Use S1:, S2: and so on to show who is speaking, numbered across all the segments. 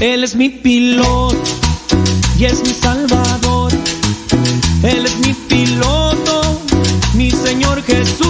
S1: Él es mi piloto y es mi salvador. Él es mi piloto, mi Señor Jesús.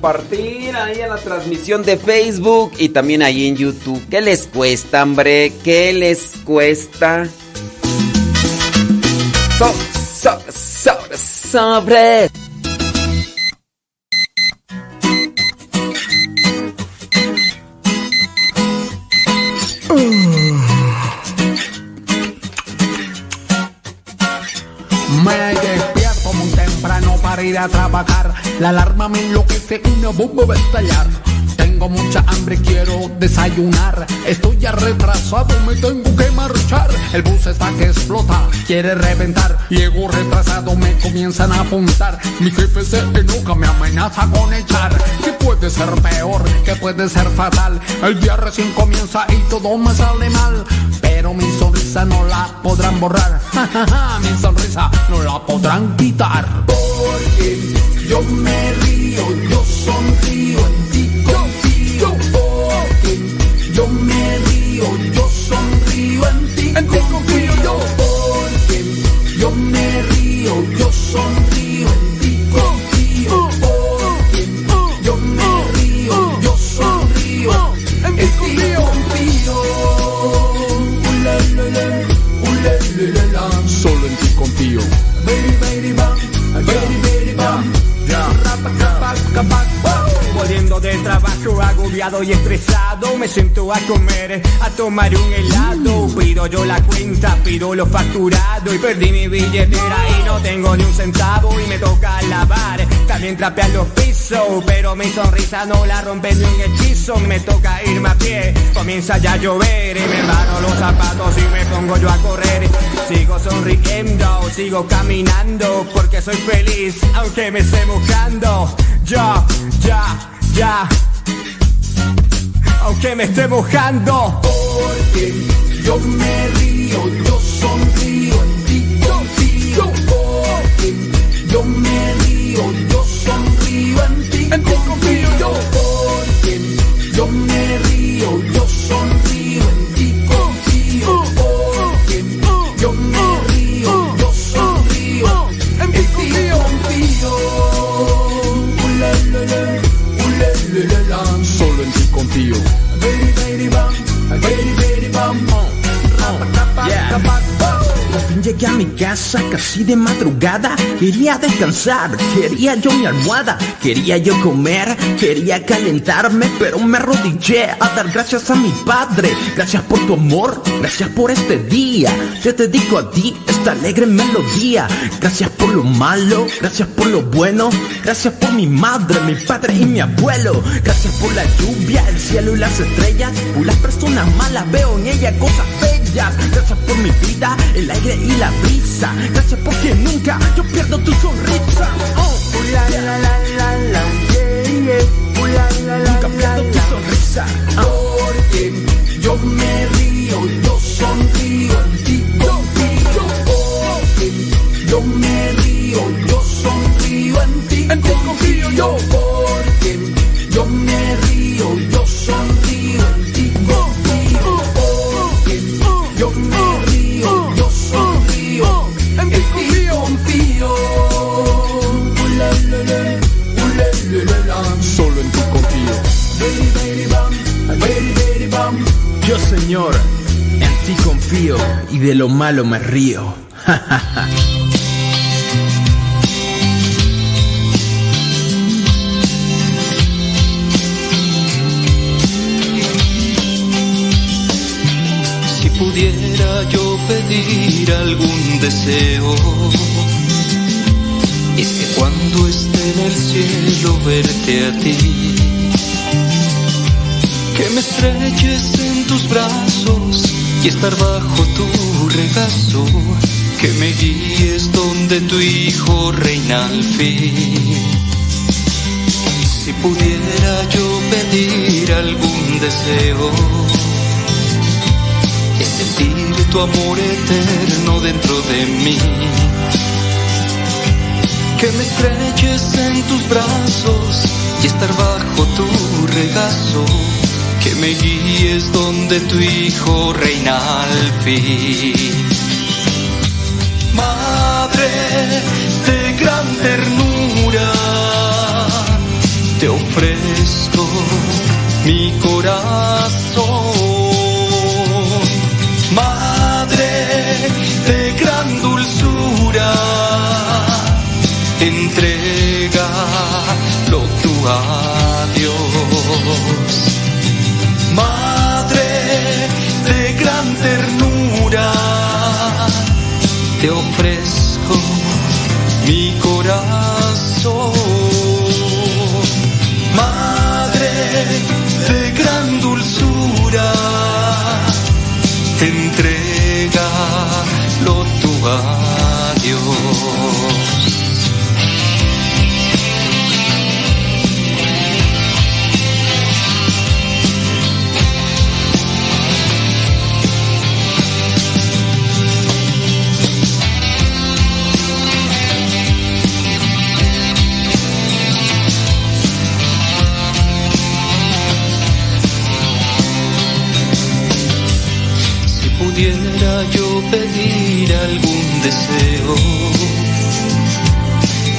S2: Compartir ahí a la transmisión de Facebook y también ahí en YouTube. ¿Qué les cuesta, hombre? ¿Qué les cuesta? So, so, sobre, sobre.
S3: Una bomba va a estallar. Tengo mucha hambre, quiero desayunar. Estoy ya retrasado, me tengo que marchar. El bus está que explota, quiere reventar. Llego retrasado, me comienzan a apuntar. Mi jefe se enoja, me amenaza con echar. ¿Qué puede ser peor? ¿Qué puede ser fatal? El día recién comienza y todo me sale mal. Pero mi sonrisa no la podrán borrar. mi sonrisa no la podrán quitar. Porque yo me río, yo sonrío,
S4: agobiado y estresado Me siento a comer, a tomar un helado. Pido yo la cuenta, pido lo facturado Y perdí mi billetera y no tengo ni un centavo Y me toca lavar, también trapear los pisos Pero mi sonrisa no la rompe ni un hechizo. Me toca irme a pie, comienza ya a llover Y me mano los zapatos y me pongo yo a correr. Sigo sonriendo, sigo caminando Porque soy feliz, aunque me esté mojando. Ya, ya, ya Aunque me esté mojando
S3: Porque yo me río, yo sonrío, en ti confío. Porque yo me río, yo sonrío, en ti confío. Porque yo me río, yo sonrío, llegué a
S5: mi casa casi de madrugada. Quería descansar, quería yo mi almohada. Quería yo comer, quería calentarme. Pero me arrodillé a dar gracias a mi padre. Gracias por tu amor, gracias por este día. Te dedico a ti esta alegre melodía. Gracias por lo malo, gracias por lo bueno. Gracias por mi madre, mi padre y mi abuelo. Gracias por la lluvia, el cielo y las estrellas. Por las personas malas veo en ella cosas bellas. Gracias por mi vida, el aire y la brisa. Gracias porque nunca yo pierdo tu sonrisa. Oh, la, la, la, la, la, Nunca pierdo tu sonrisa. Porque yo me río, yo sonrío, en ti confío. Porque me río, yo sonrío, en ti en ti confío yo. Porque yo me río, yo sonrío, Señor, en ti confío y de lo malo me río.
S6: Si pudiera yo pedir algún deseo, es que cuando esté en el cielo verte a ti, que me estrelles en tus brazos y estar bajo tu regazo, que me guíes donde tu hijo reina al fin. Si pudiera yo pedir algún deseo, es sentir tu amor eterno dentro de mí. Que me estrelles en tus brazos y estar bajo tu regazo. Que me guíes donde tu hijo reina al fin. Madre de gran ternura, te ofrezco mi corazón. Entrégalo tú a Dios. Si pudiera yo pedir algún deseo,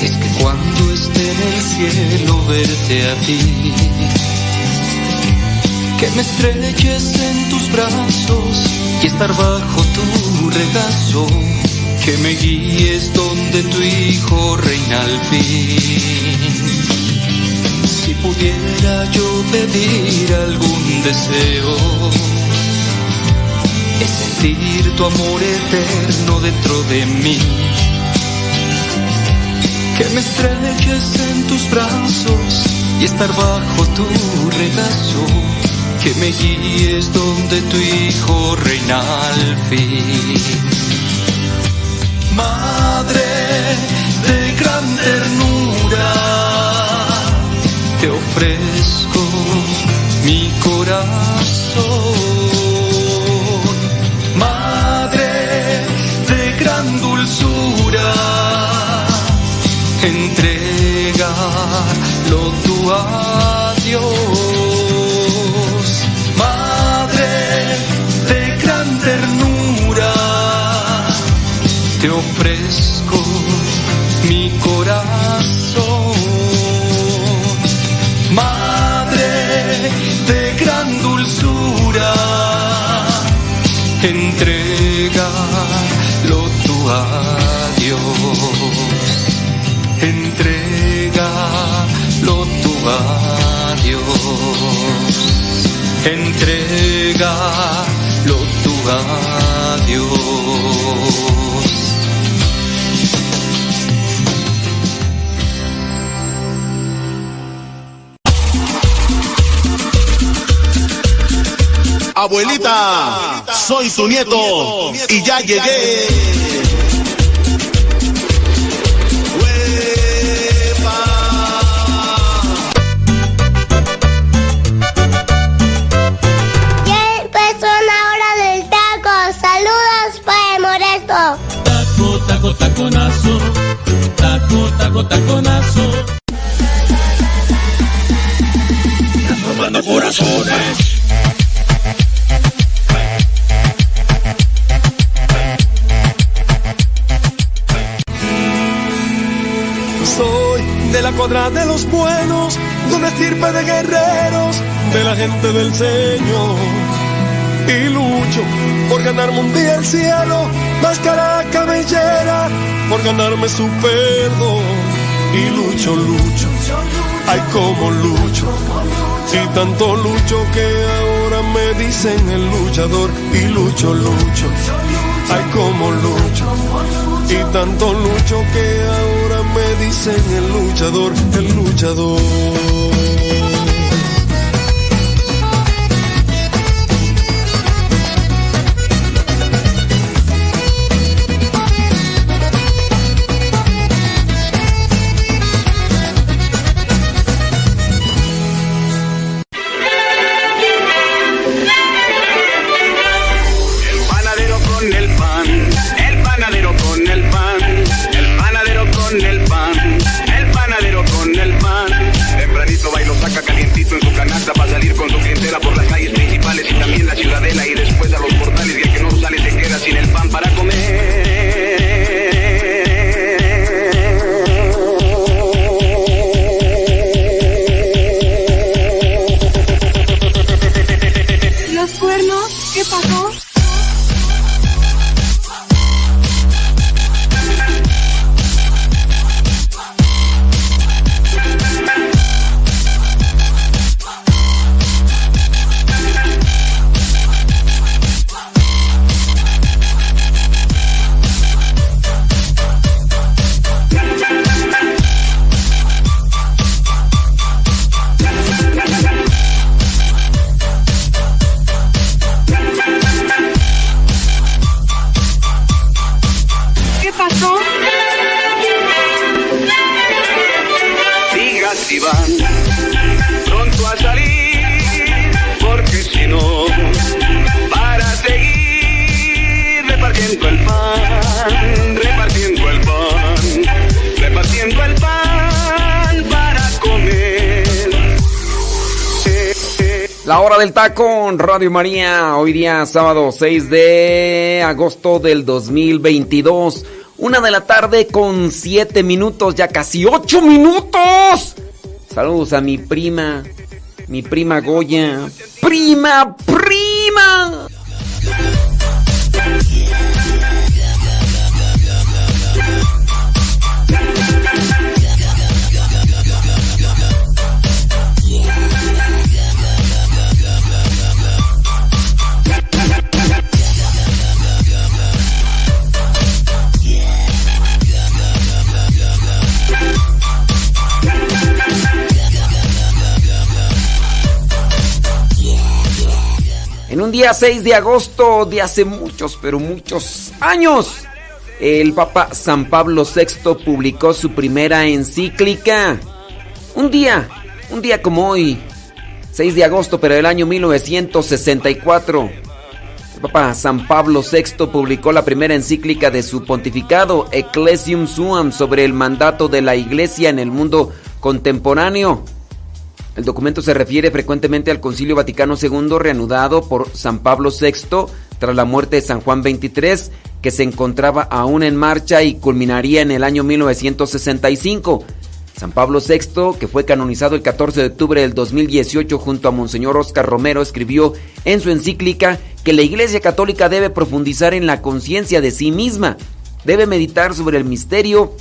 S6: es que cuando esté en el cielo verte a ti, que me estrelles en tus brazos y estar bajo tu regazo, que me guíes donde tu hijo reina al fin. Si pudiera yo pedir algún deseo, es tu amor eterno dentro de mí. Que me estrelles en tus brazos y estar bajo tu regazo. Que me guíes donde tu hijo reina al fin. Madre de gran ternura, te ofrezco mi corazón. Gran dulzura, entrégalo tú a Dios.
S7: Abuelita, soy tu nieto y ya llegué.
S8: Ya empezó la hora del taco.
S9: Taconazo. Taco, taco, taconazo.
S7: Robando corazones.
S9: De los buenos, de una estirpe de guerreros, de la gente del Señor. Y lucho por ganarme un día el cielo, máscara cabellera, por ganarme su perdón. Y lucho, lucho, ay como lucho. Y tanto lucho que ahora me dicen el luchador. Y lucho, lucho, ay como lucho. Y tanto lucho que ahora dicen el luchador, el luchador.
S2: María, hoy día sábado 6 de agosto del 2022. Una de la tarde con 7 minutos, ya casi 8 minutos. Saludos a mi prima, mi prima Goya. Prima, prima. Día 6 de agosto de hace muchos, pero muchos años, el Papa San Pablo VI publicó su primera encíclica. Un día, un día como hoy, 6 de agosto, pero del año 1964. El Papa San Pablo VI publicó la primera encíclica de su pontificado, Ecclesium Suam, sobre el mandato de la Iglesia en el mundo contemporáneo. El documento se refiere frecuentemente al Concilio Vaticano II reanudado por San Pablo VI tras la muerte de San Juan XXIII, que se encontraba aún en marcha y culminaría en el año 1965. San Pablo VI, que fue canonizado el 14 de octubre del 2018 junto a Monseñor Oscar Romero, escribió en su encíclica que la Iglesia Católica debe profundizar en la conciencia de sí misma, debe meditar sobre el misterio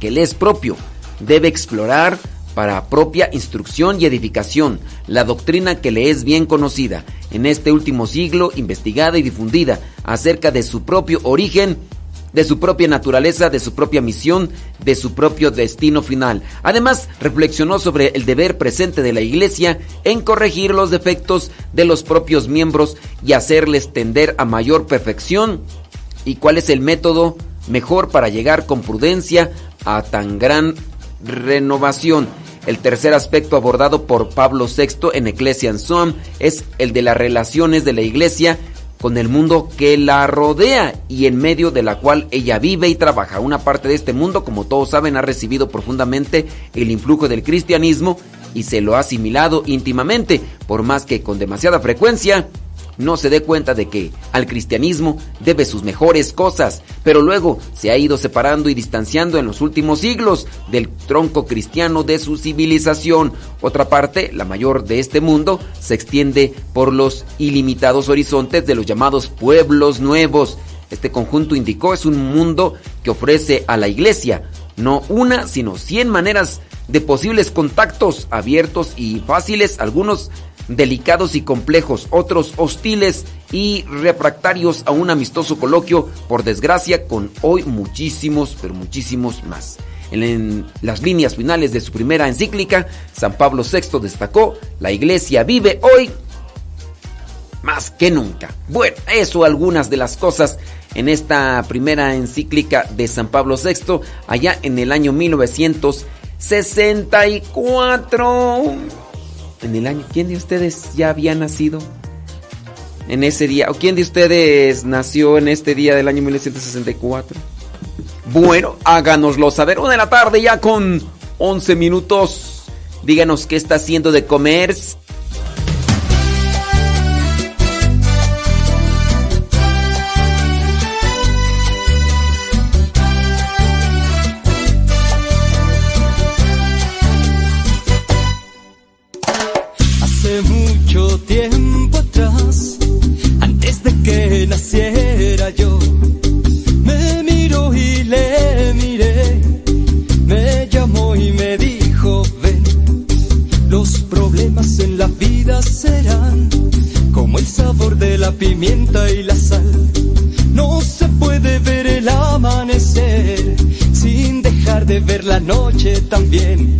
S2: que le es propio, debe explorar para propia instrucción y edificación, la doctrina que le es bien conocida en este último siglo, investigada y difundida acerca de su propio origen, de su propia naturaleza, de su propia misión, de su propio destino final. Además, reflexionó sobre el deber presente de la Iglesia en corregir los defectos de los propios miembros y hacerles tender a mayor perfección y cuál es el método mejor para llegar con prudencia a tan gran renovación. El tercer aspecto abordado por Pablo VI en Ecclesian Psalm es el de las relaciones de la iglesia con el mundo que la rodea y en medio de la cual ella vive y trabaja. Una parte de este mundo, como todos saben, ha recibido profundamente el influjo del cristianismo y se lo ha asimilado íntimamente, por más que con demasiada frecuencia no se dé cuenta de que al cristianismo debe sus mejores cosas, pero luego se ha ido separando y distanciando en los últimos siglos del tronco cristiano de su civilización. Otra parte, la mayor de este mundo, se extiende por los ilimitados horizontes de los llamados pueblos nuevos. Este conjunto indicó es un mundo que ofrece a la iglesia no una, sino cien maneras de posibles contactos abiertos y fáciles, algunos delicados y complejos, otros hostiles y refractarios a un amistoso coloquio, por desgracia, con hoy muchísimos, pero muchísimos más. En las líneas finales de su primera encíclica, San Pablo VI destacó, la iglesia vive hoy más que nunca. Bueno, eso algunas de las cosas en esta primera encíclica de San Pablo VI, allá en el año 1964 en el año. ¿Quién de ustedes ya había nacido en ese día? ¿O quién de ustedes nació en este día del año 1964? Bueno, háganoslo saber. Una de la tarde ya con 11 minutos. Díganos qué está haciendo de comer.
S10: Pimienta y la sal. No se puede ver el amanecer sin dejar de ver la noche también.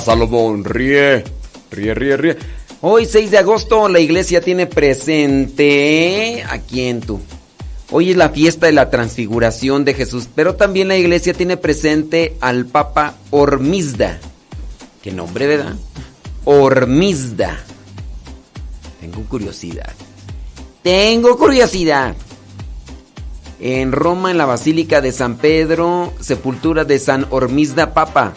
S2: Salomón, ríe. Ríe, ríe, ríe. Hoy 6 de agosto la iglesia tiene presente... ¿A quién tú? Hoy es la fiesta de la transfiguración de Jesús, pero también la iglesia tiene presente al Papa Hormizda. ¿Qué nombre, verdad? Hormizda. Tengo curiosidad. Tengo curiosidad. En Roma, en la Basílica de San Pedro, sepultura de San Hormizda Papa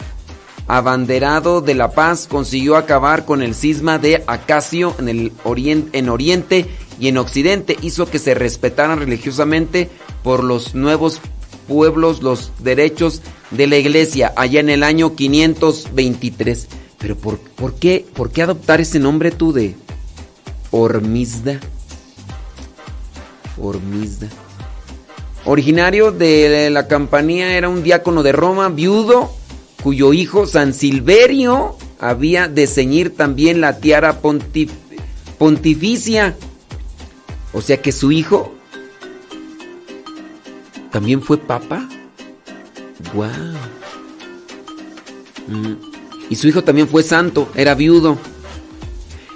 S2: abanderado de la paz, consiguió acabar con el cisma de Acacio en, el oriente, en Oriente y en Occidente. Hizo que se respetaran religiosamente por los nuevos pueblos los derechos de la iglesia allá en el año 523. Pero ¿por, por, qué, ¿por qué adoptar ese nombre tú de Hormizda? Hormizda. Originario de la campanía era un diácono de Roma, viudo cuyo hijo San Silverio había de ceñir también la tiara pontificia. O sea que su hijo también fue papa. ¡Wow! Mm. Y su hijo también fue santo, era viudo.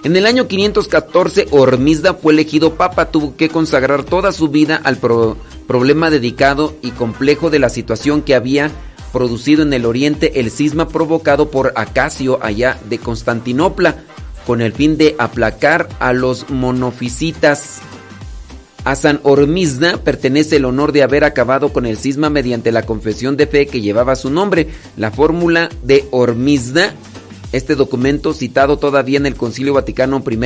S2: En el año 514, Hormizda fue elegido papa, tuvo que consagrar toda su vida al problema dedicado y complejo de la situación que había producido en el oriente el cisma provocado por Acacio allá de Constantinopla, con el fin de aplacar a los monofisitas. A San Hormizda pertenece el honor de haber acabado con el cisma mediante la confesión de fe que llevaba su nombre, la fórmula de Hormizda. Este documento, citado todavía en el Concilio Vaticano I,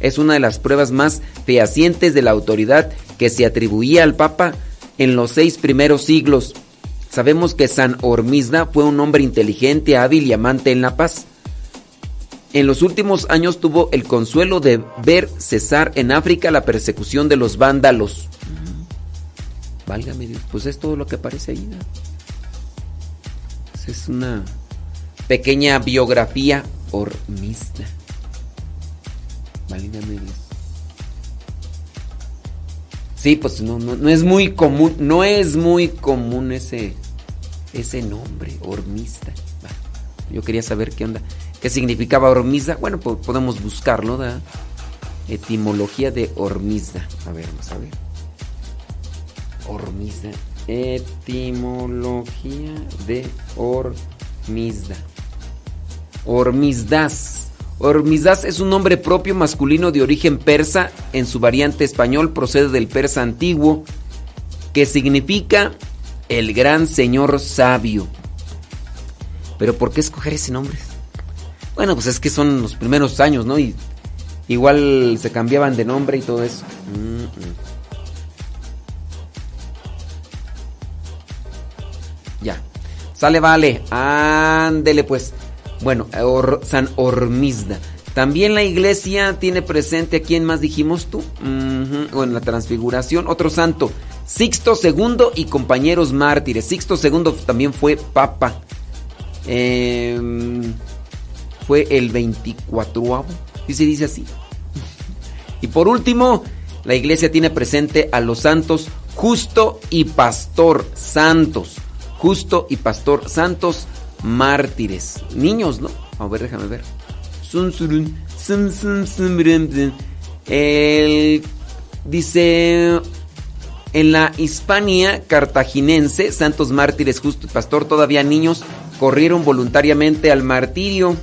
S2: es una de las pruebas más fehacientes de la autoridad que se atribuía al Papa en los seis primeros siglos. Sabemos que San Hormizda fue un hombre inteligente, hábil y amante en la paz. En los últimos años tuvo el consuelo de ver cesar en África la persecución de los vándalos. Válgame Dios, pues es todo lo que aparece ahí. Es una pequeña biografía hormizda. Válgame Dios. Sí, pues no, no, es muy común, no es muy común ese, ese nombre, hormista. yo quería saber qué onda, qué significaba hormizda. Bueno, podemos buscarlo, ¿da? Etimología de hormizda. A ver, vamos a ver. Hormizda. Etimología de hormizda. Hormizdas. Hormizdas es un nombre propio masculino de origen persa, en su variante español procede del persa antiguo, que significa el gran señor sabio. Pero ¿por qué escoger ese nombre? Bueno, pues es que son los primeros años, ¿no? Y igual se cambiaban de nombre y todo eso. Ya. Sale, vale. Ándele pues. Bueno, San Hormizda. También la iglesia tiene presente a quién más dijimos tú, o en la transfiguración, otro santo, Sixto II y compañeros mártires. Sixto II también fue papa. Em, fue el 24 y se dice así. Y por último, la iglesia tiene presente a los santos justo y pastor santos. Justo y pastor santos mártires. Niños, ¿no? A ver, déjame ver. El, dice, en la Hispania cartaginense, santos mártires, justo pastor, todavía niños, corrieron voluntariamente al martirio.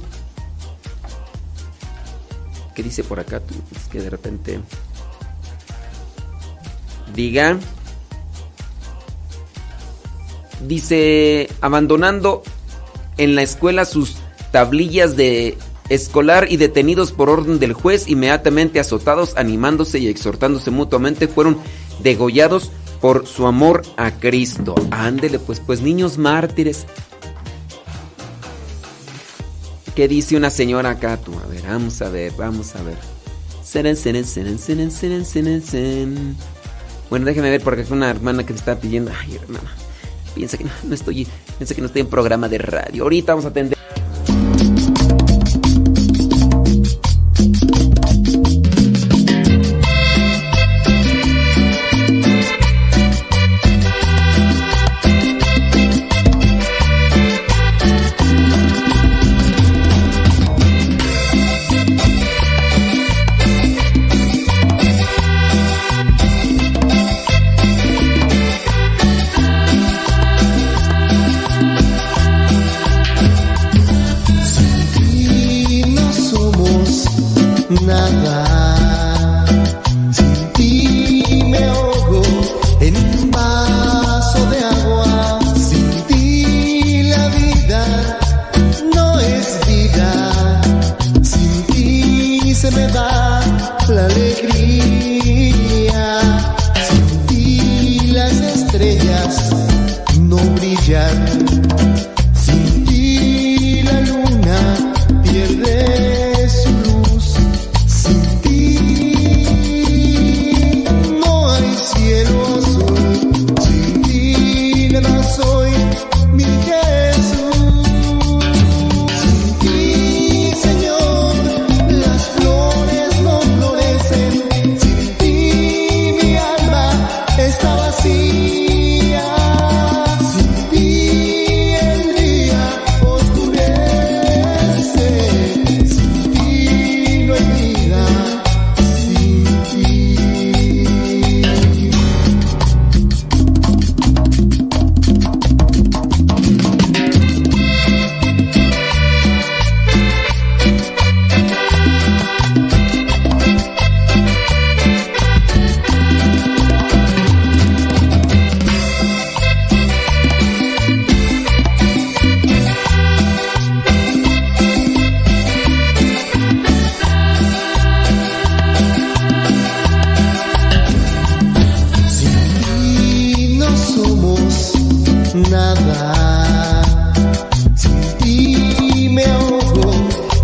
S2: ¿Qué dice por acá? Es que de repente... Diga. Dice, abandonando en la escuela sus tablillas de escolar y detenidos por orden del juez, inmediatamente azotados, animándose y exhortándose mutuamente, fueron degollados por su amor a Cristo. Ándele, pues, pues niños mártires. ¿Qué dice una señora acá tú? A ver, vamos a ver, vamos a ver. Bueno, déjeme ver porque es una hermana que me está pidiendo. Ay, hermana. Piensa que no, estoy, piensa que no estoy en programa de radio. Ahorita vamos a atender.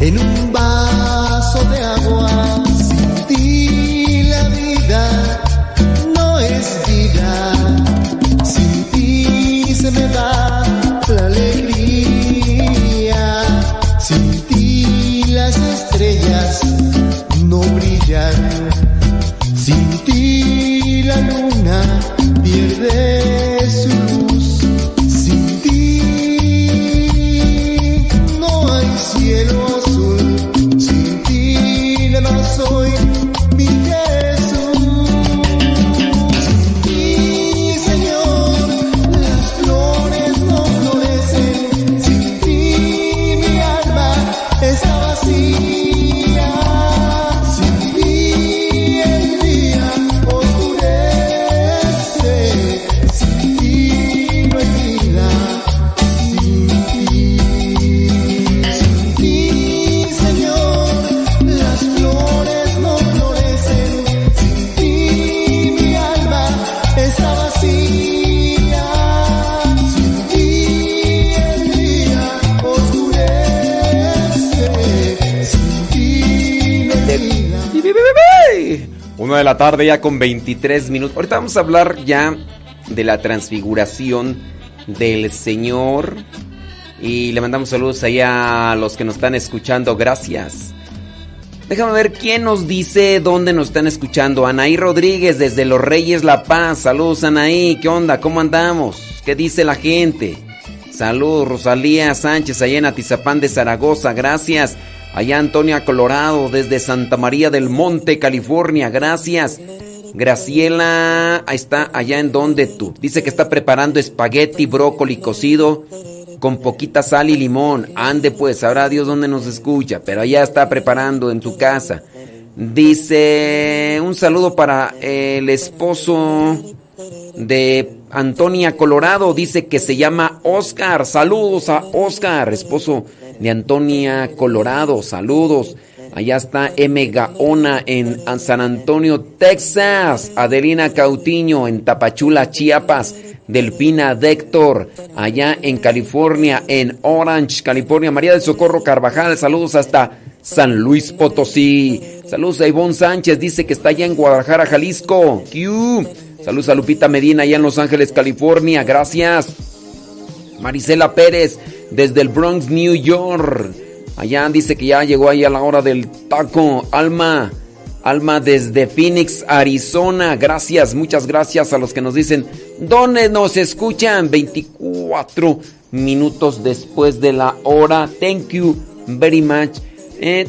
S11: En un
S2: tarde ya con 23 minutos. Ahorita vamos a hablar ya de la transfiguración del Señor. Y le mandamos saludos allá a los que nos están escuchando. Gracias. Déjame ver quién nos dice dónde nos están escuchando. Anaí Rodríguez desde Los Reyes La Paz. Saludos Anaí. ¿Qué onda? ¿Cómo andamos? ¿Qué dice la gente? Saludos Rosalía Sánchez allá en Atizapán de Zaragoza. Gracias. Allá Antonia Colorado desde Santa María del Monte, California. Gracias. Graciela, ahí está, allá en donde tú. Dice que está preparando espagueti, brócoli cocido con poquita sal y limón. Ande pues, sabrá Dios dónde nos escucha, pero allá está preparando en su casa. Dice un saludo para el esposo de Antonia Colorado. Dice que se llama Oscar. Saludos a Oscar, esposo de Antonia Colorado. Saludos. Allá está M. Gaona en San Antonio, Texas. Adelina Cautiño en Tapachula, Chiapas. Delfina Déctor, allá en California, en Orange, California. María del Socorro Carvajal, saludos hasta San Luis Potosí. Saludos a Ivonne Sánchez, dice que está allá en Guadalajara, Jalisco. Q. Saludos a Lupita Medina, allá en Los Ángeles, California. Gracias. Marisela Pérez, desde el Bronx, New York. Allá dice que ya llegó ahí a la hora del taco. Alma, Alma desde Phoenix, Arizona. Gracias, muchas gracias a los que nos dicen dónde nos escuchan. 24 minutos después de la hora. Thank you very much. Eh,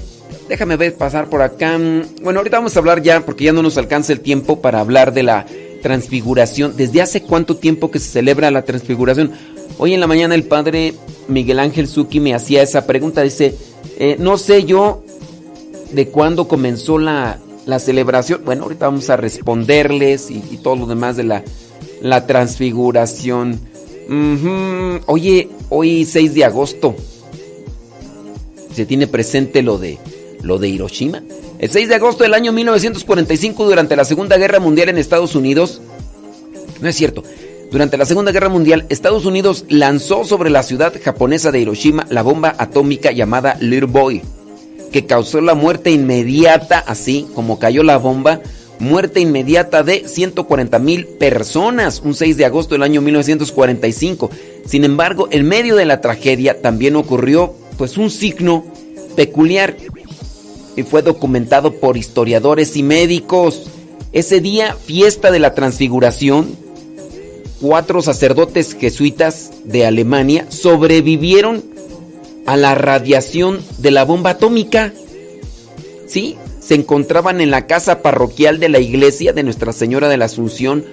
S2: déjame ver pasar por acá. Bueno, ahorita vamos a hablar ya, porque ya no nos alcanza el tiempo para hablar de la transfiguración. ¿Desde hace cuánto tiempo que se celebra la transfiguración? Hoy en la mañana el padre Miguel Ángel Zucchi me hacía esa pregunta. Dice, eh, no sé yo de cuándo comenzó la, la, celebración. Bueno, ahorita vamos a responderles y, todo lo demás de la, la transfiguración. Oye, hoy 6 de agosto. ¿Se tiene presente lo de, lo de Hiroshima? El 6 de agosto del año 1945, durante la Segunda Guerra Mundial en Estados Unidos, no es cierto, durante la Segunda Guerra Mundial, Estados Unidos lanzó sobre la ciudad japonesa de Hiroshima la bomba atómica llamada Little Boy, que causó la muerte inmediata, así como cayó la bomba, muerte inmediata de 140 mil personas, un 6 de agosto del año 1945. Sin embargo, en medio de la tragedia también ocurrió pues un signo peculiar y fue documentado por historiadores y médicos. Ese día, fiesta de la transfiguración, cuatro sacerdotes jesuitas de Alemania sobrevivieron a la radiación de la bomba atómica. Sí, se encontraban en la casa parroquial de la iglesia de Nuestra Señora de la Asunción,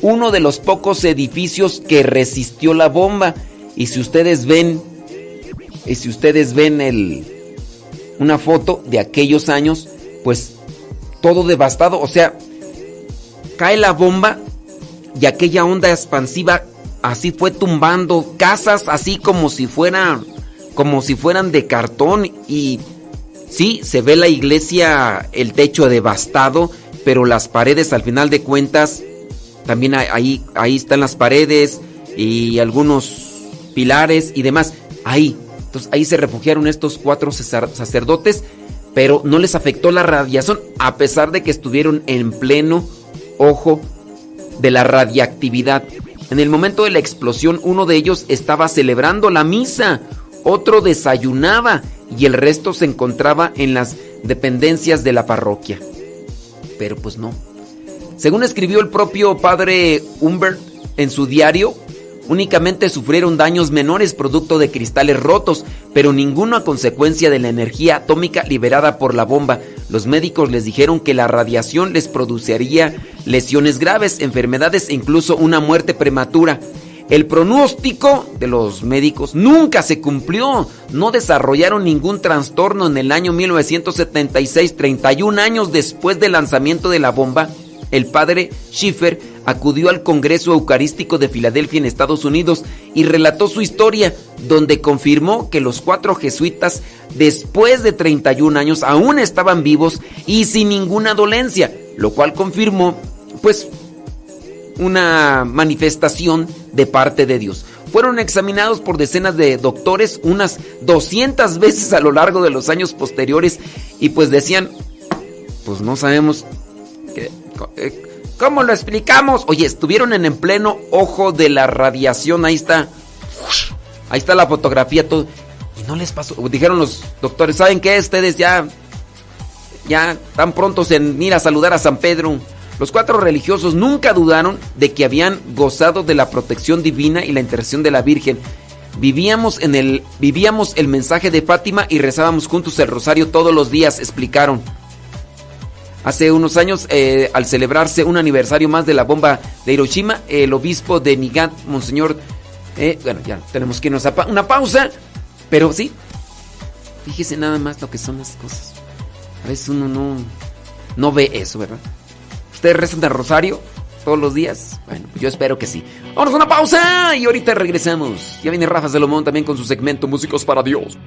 S2: uno de los pocos edificios que resistió la bomba. Y si ustedes ven, y si ustedes ven el, una foto de aquellos años, pues todo devastado, o sea, cae la bomba y aquella onda expansiva así fue tumbando casas así como si fueran como si fueran de cartón y sí se ve la iglesia el techo devastado, pero las paredes al final de cuentas también ahí ahí están las paredes y algunos pilares y demás. Ahí entonces ahí se refugiaron estos cuatro sacerdotes, pero no les afectó la radiación a pesar de que estuvieron en pleno ojo de la radiactividad. En el momento de la explosión uno de ellos estaba celebrando la misa, otro desayunaba y el resto se encontraba en las dependencias de la parroquia. Pero pues no. Según escribió el propio padre Humbert en su diario, Únicamente sufrieron daños menores producto de cristales rotos, pero ninguno a consecuencia de la energía atómica liberada por la bomba. Los médicos les dijeron que la radiación les produciría lesiones graves, enfermedades e incluso una muerte prematura. El pronóstico de los médicos nunca se cumplió. No desarrollaron ningún trastorno en el año 1976, 31 años después del lanzamiento de la bomba. El padre Schiffer acudió al Congreso Eucarístico de Filadelfia en Estados Unidos y relató su historia, donde confirmó que los cuatro jesuitas, después de 31 años, aún estaban vivos y sin ninguna dolencia, lo cual confirmó, pues, una manifestación de parte de Dios. Fueron examinados por decenas de doctores unas 200 veces a lo largo de los años posteriores y pues decían, pues no sabemos eh, ¿Cómo lo explicamos? Oye, estuvieron en el pleno ojo de la radiación. Ahí está. Ahí está la fotografía, todo. Y no les pasó. Dijeron los doctores, ¿saben qué? Ustedes ya. Ya tan prontos en ir a saludar a San Pedro. Los cuatro religiosos nunca dudaron de que habían gozado de la protección divina y la intercesión de la Virgen. Vivíamos en el vivíamos el mensaje de Fátima y rezábamos juntos el rosario todos los días, explicaron. Hace unos años, eh, al celebrarse un aniversario más de la bomba de Hiroshima, el obispo de Nigat, Monseñor, eh, bueno, ya tenemos que irnos a una pausa, pero sí, fíjese nada más lo que son las cosas. A veces uno no, no ve eso, ¿verdad? ¿Ustedes rezan de rosario todos los días? Bueno, yo espero que sí. Vamos a una pausa y ahorita regresamos. Ya viene Rafa Salomón también con su segmento Músicos para Dios.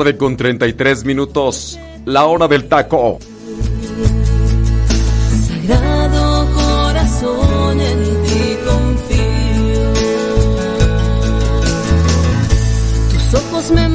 S2: tarde con 33 minutos, la hora del taco.
S12: Sagrado corazón en ti confío. Tus ojos me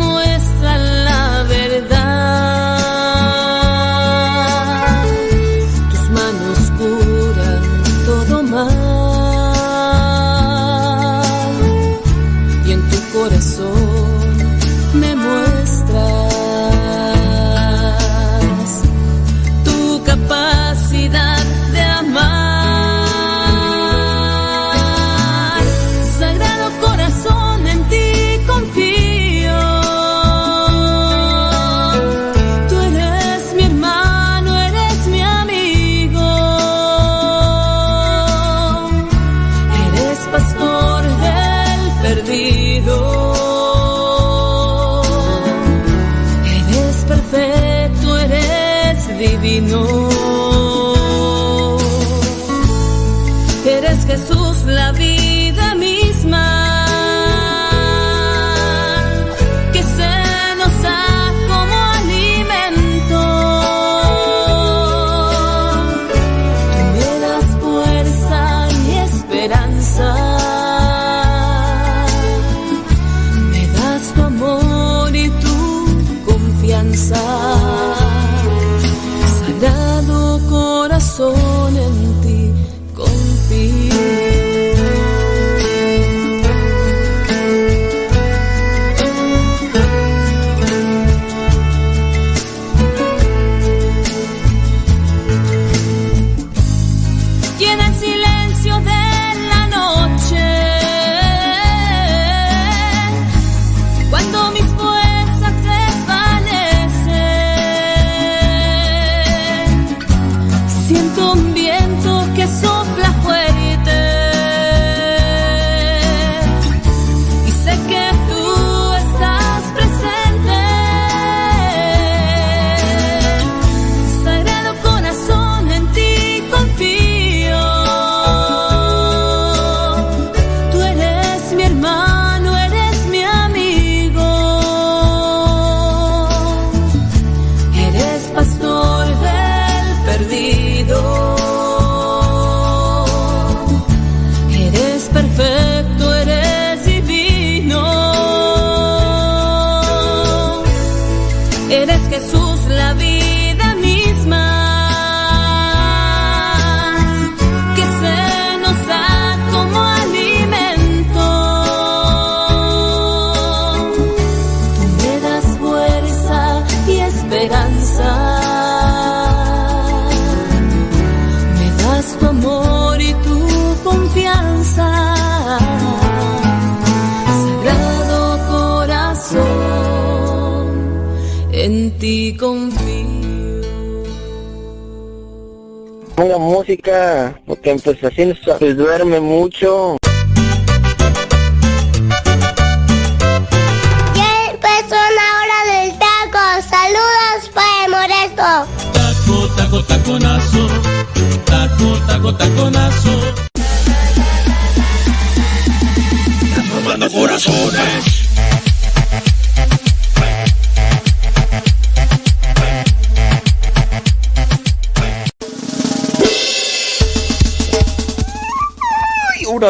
S13: porque pues así se duerme mucho.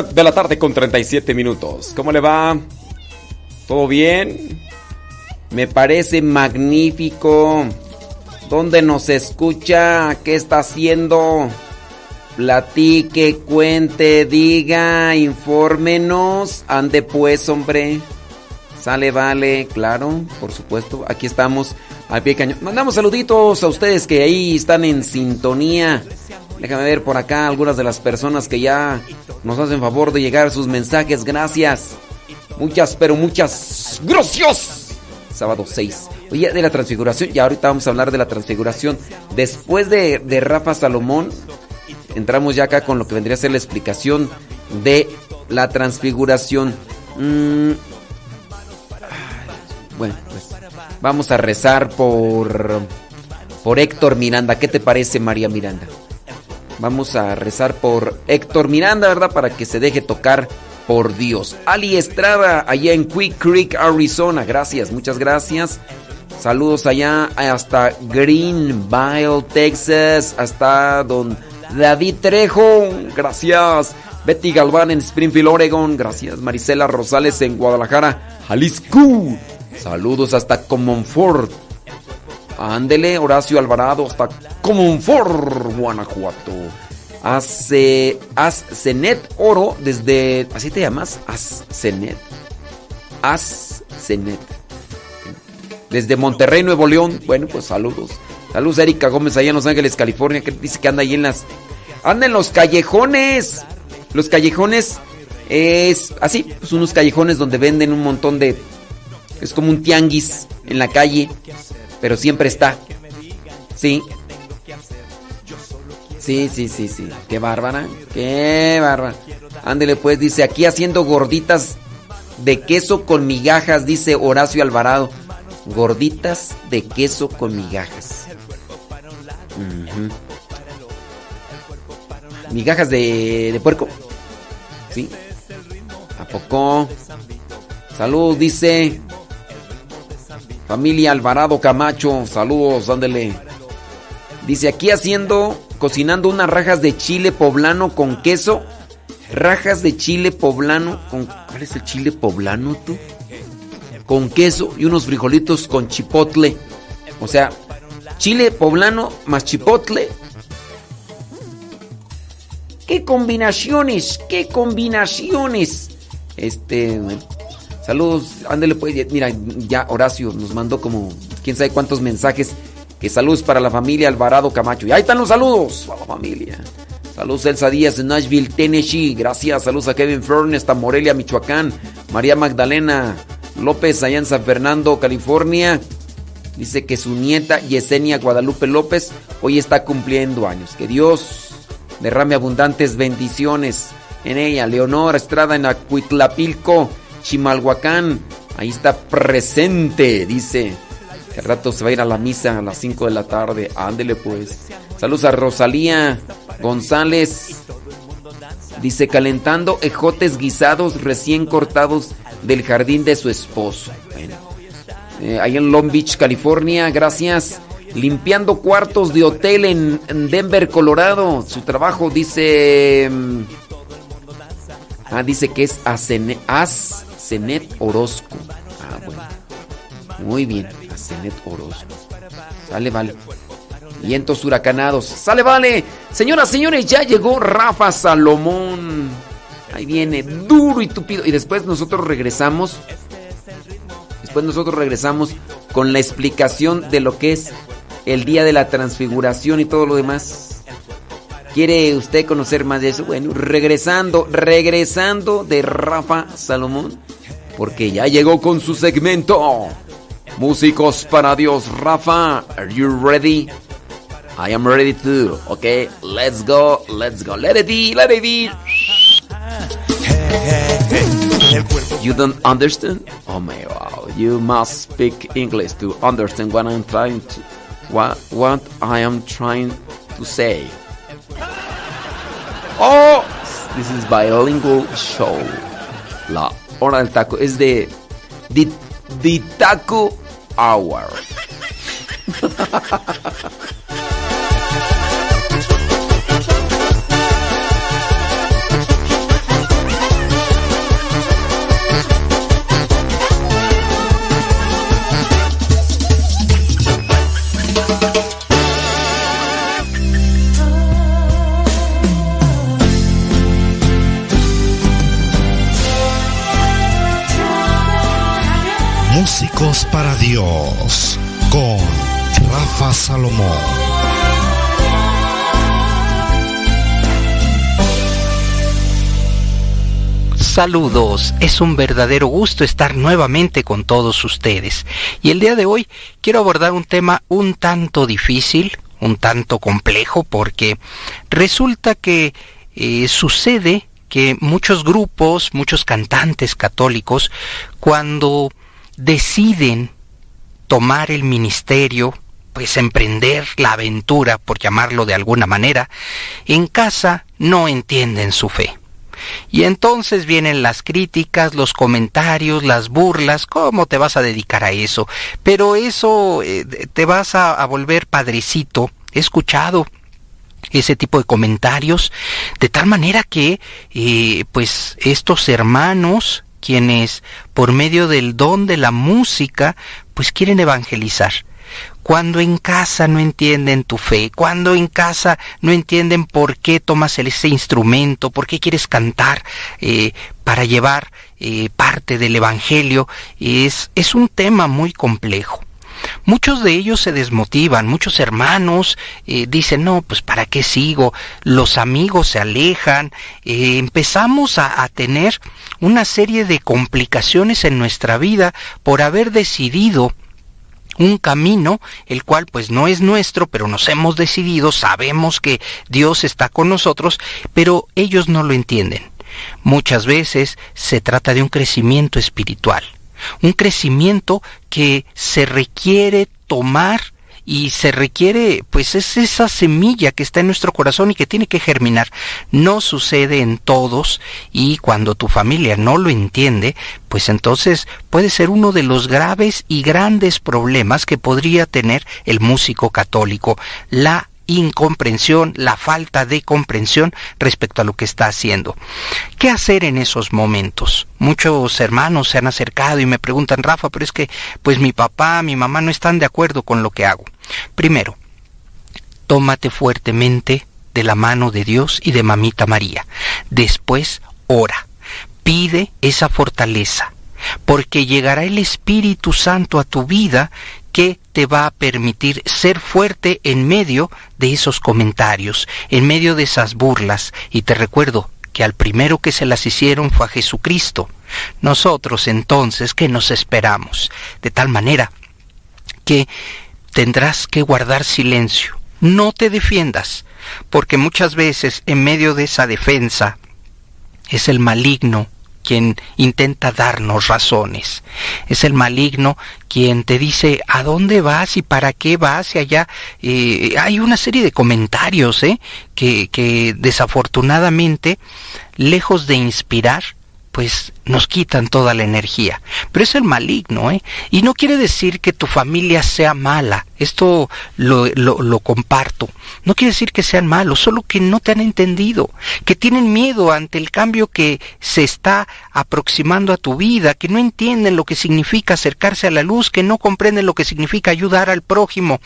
S2: De la tarde con 37 minutos. ¿Cómo le va? ¿Todo bien? Me parece magnífico. ¿Dónde nos escucha? ¿Qué está haciendo? Platique, cuente, diga, infórmenos. Ande pues, hombre. Sale, vale, claro, por supuesto. Aquí estamos al pie cañón. Mandamos saluditos a ustedes que ahí están en sintonía. Déjame ver por acá algunas de las personas que ya nos hacen favor de llegar sus mensajes. Gracias. Muchas, pero muchas. ¡Gracias! Sábado 6. Oye, de la transfiguración. Y ahorita vamos a hablar de la transfiguración. Después de, Rafa Salomón, entramos ya acá con lo que vendría a ser la explicación de la transfiguración. Mm, bueno, pues vamos a rezar por por Héctor Miranda. ¿Qué te parece, María Miranda? Vamos a rezar por Héctor Miranda, ¿verdad? Para que se deje tocar por Dios. Ali Estrada, allá en Quick Creek, Arizona. Gracias, muchas gracias. Saludos allá hasta Greenville, Texas. Hasta don David Trejo. Gracias. Betty Galván en Springfield, Oregon. Gracias. Marisela Rosales en Guadalajara, Jalisco. Saludos hasta Comonfort. Ándele, Horacio Alvarado hasta Comonfort, Guanajuato. Hace Ascenet Oro desde. ¿Así te llamas? Ascenet. Ascenet. Desde Monterrey, Nuevo León. Bueno, pues saludos. Saludos Erika Gómez allá en Los Ángeles, California, que dice que anda ahí en las. Anda en los callejones. Los callejones es así, pues unos callejones donde venden un montón de. Es como un tianguis en la calle, pero siempre está. Sí. Sí, sí, sí, sí. Qué bárbara. Qué bárbara. Ándele pues, dice, aquí haciendo gorditas de queso con migajas, dice Horacio Alvarado. Gorditas de queso con migajas. Ujú. Migajas de, de puerco. Sí. ¿A poco? Saludos, dice. Familia Alvarado Camacho. Saludos, ándele. Dice aquí haciendo, cocinando unas rajas de chile poblano con queso. Rajas de chile poblano con... ¿Cuál es el chile poblano tú? Con queso y unos frijolitos con chipotle. O sea, chile poblano más chipotle. ¡Qué combinaciones! ¡Qué combinaciones! Este... Saludos, ándele pues, mira, ya Horacio nos mandó como quién sabe cuántos mensajes. Que saludos para la familia Alvarado Camacho. Y ahí están los saludos a la familia. Saludos Elsa Díaz de Nashville, Tennessee. Gracias. Saludos a Kevin Fern hasta Morelia, Michoacán. María Magdalena López allá en San Fernando, California. Dice que su nieta Yesenia Guadalupe López hoy está cumpliendo años. Que Dios derrame abundantes bendiciones en ella. Leonora Estrada en Acuitlapilco, Chimalhuacán. Ahí está presente, dice. Que al rato se va a ir a la misa a las 5 de la tarde. Ándele pues. Saludos a Rosalía González. Dice calentando ejotes guisados recién cortados del jardín de su esposo. Bueno. Eh, ahí en Long Beach, California. Gracias. Limpiando cuartos de hotel en, en Denver, Colorado. Su trabajo dice... mm, Ah, dice que es Ascenet, Ascenet Orozco. Ah, bueno. Muy bien, Ascenet Orozco. Sale, vale. Vientos huracanados. Sale, vale. Señoras, señores, ya llegó Rafa Salomón. Ahí viene, duro y tupido. Y después nosotros regresamos. Después nosotros regresamos con la explicación de lo que es el día de la transfiguración y todo lo demás. ¿Quiere usted conocer más de eso? Bueno, regresando, regresando de Rafa Salomón, porque ya llegó con su segmento. Músicos para Dios, Rafa, are you ready? I am ready too. Okay, let's go, let's go. Let it be, let it be. You don't understand? Oh my wow! You must speak English to understand what I'm trying to, what what I am trying to say. Oh, this is bilingual show. La hora del taco es de the, the taco hour.
S14: Músicos para Dios con Rafa Salomón.
S15: Saludos, es un verdadero gusto estar nuevamente con todos ustedes. Y el día de hoy quiero abordar un tema un tanto difícil, un tanto complejo, porque resulta que eh, sucede que muchos grupos, muchos cantantes católicos, cuando deciden tomar el ministerio, pues emprender la aventura, por llamarlo de alguna manera, en casa no entienden su fe. Y entonces vienen las críticas, los comentarios, las burlas, ¿cómo te vas a dedicar a eso? Pero eso eh, te vas a, volver padrecito. He escuchado ese tipo de comentarios de tal manera que eh, pues estos hermanos quienes por medio del don de la música pues quieren evangelizar cuando en casa no entienden tu fe, cuando en casa no entienden por qué tomas ese instrumento, por qué quieres cantar eh, para llevar eh, parte del Evangelio, es, es un tema muy complejo. Muchos de ellos se desmotivan, muchos hermanos eh, dicen, no, pues para qué sigo, los amigos se alejan, eh, empezamos a, a tener una serie de complicaciones en nuestra vida por haber decidido un camino el cual pues no es nuestro, pero nos hemos decidido, sabemos que Dios está con nosotros, pero ellos no lo entienden. Muchas veces se trata de un crecimiento espiritual, un crecimiento que se requiere tomar y se requiere, pues es esa semilla que está en nuestro corazón y que tiene que germinar. No sucede en todos y cuando tu familia no lo entiende, pues entonces puede ser uno de los graves y grandes problemas que podría tener el músico católico, la incomprensión, la falta de comprensión respecto a lo que está haciendo. ¿Qué hacer en esos momentos? Muchos hermanos se han acercado y me preguntan, Rafa, pero es que pues mi papá, mi mamá no están de acuerdo con lo que hago. Primero, tómate fuertemente de la mano de Dios y de mamita María. Después, ora. Pide esa fortaleza, porque llegará el Espíritu Santo a tu vida que te va a permitir ser fuerte en medio de esos comentarios, en medio de esas burlas. Y te recuerdo que al primero que se las hicieron fue a Jesucristo. Nosotros entonces, ¿qué nos esperamos? De tal manera que tendrás que guardar silencio. No te defiendas, porque muchas veces en medio de esa defensa es el maligno quien intenta darnos razones. Es el maligno quien te dice a dónde vas y para qué vas y allá. Eh, hay una serie de comentarios ¿eh? que, que desafortunadamente, lejos de inspirar, pues nos quitan toda la energía. Pero es el maligno, ¿eh? Y no quiere decir que tu familia sea mala. Esto lo, lo, comparto. No quiere decir que sean malos, solo que no te han entendido, que tienen miedo ante el cambio que se está aproximando a tu vida, que no entienden lo que significa acercarse a la luz, que no comprenden lo que significa ayudar al prójimo.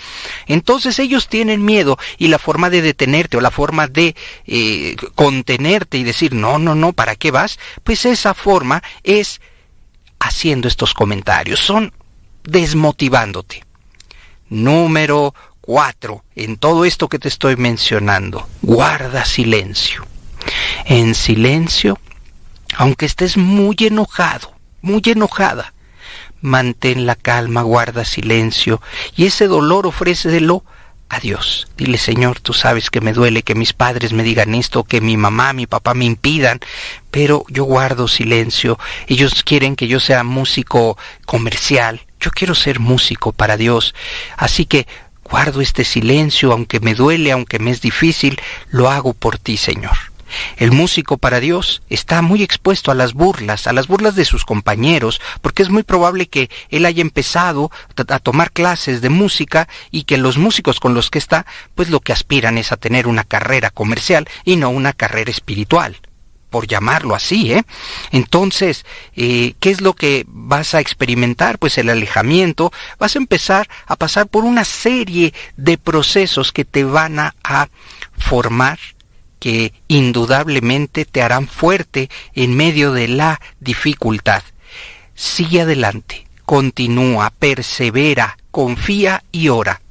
S15: Entonces ellos tienen miedo y la forma de detenerte o la forma de eh, contenerte y decir, no, no, no, ¿para qué vas? Pues esa forma es haciendo estos comentarios. Son desmotivándote. Número cuatro, en todo esto que te estoy mencionando, guarda silencio. En silencio, aunque estés muy enojado, muy enojada, mantén la calma, guarda silencio y ese dolor ofrécelo a Dios. Dile, Señor, tú sabes que me duele que mis padres me digan esto, que mi mamá, mi papá me impidan, pero yo guardo silencio. Ellos quieren que yo sea músico comercial. Yo quiero ser músico para Dios. Así que guardo este silencio, aunque me duele, aunque me es difícil, lo hago por ti, Señor. El músico para Dios está muy expuesto a las burlas, a las burlas de sus compañeros, porque es muy probable que él haya empezado a tomar clases de música y que los músicos con los que está, pues lo que aspiran es a tener una carrera comercial y no una carrera espiritual por llamarlo así, ¿eh? Entonces, eh, ¿qué es lo que vas a experimentar? Pues el alejamiento, vas a empezar a pasar por una serie de procesos que te van a formar que indudablemente te harán fuerte en medio de la dificultad. Sigue adelante, continúa, persevera, confía y ora.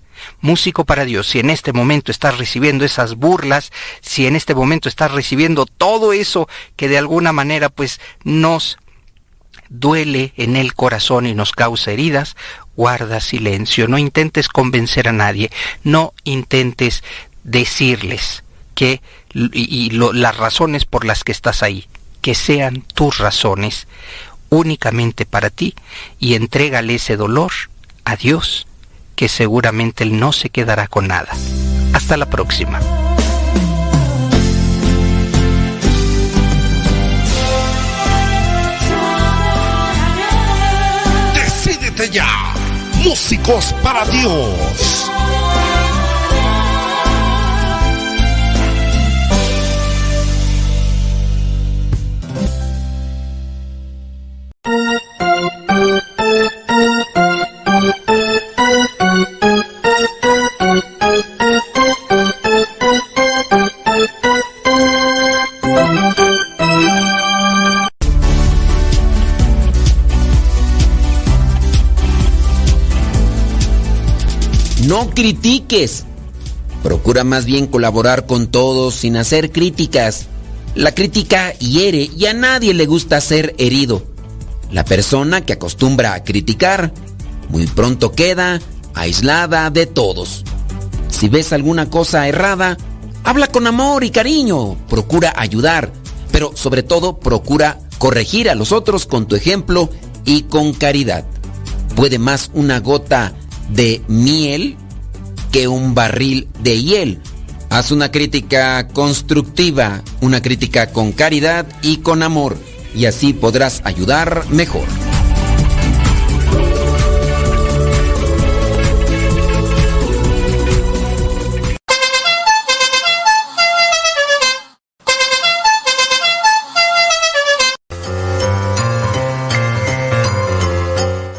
S15: Músico para Dios, si en este momento estás recibiendo esas burlas, si en este momento estás recibiendo todo eso que de alguna manera pues nos duele en el corazón y nos causa heridas, guarda silencio, no intentes convencer a nadie, no intentes decirles que y, las razones por las que estás ahí, que sean tus razones únicamente para ti y entrégale ese dolor a Dios, que seguramente Él no se quedará con nada. Hasta la próxima.
S14: Decídete ya, músicos para Dios.
S2: No critiques. Procura más bien colaborar con todos sin hacer críticas. La crítica hiere y a nadie le gusta ser herido. La persona que acostumbra a criticar muy pronto queda aislada de todos. Si ves alguna cosa errada, habla con amor y cariño, procura ayudar, pero sobre todo procura corregir a los otros con tu ejemplo y con caridad. Puede más una gota de miel que un barril de hiel. Haz una crítica constructiva, una crítica con caridad y con amor y así podrás ayudar mejor.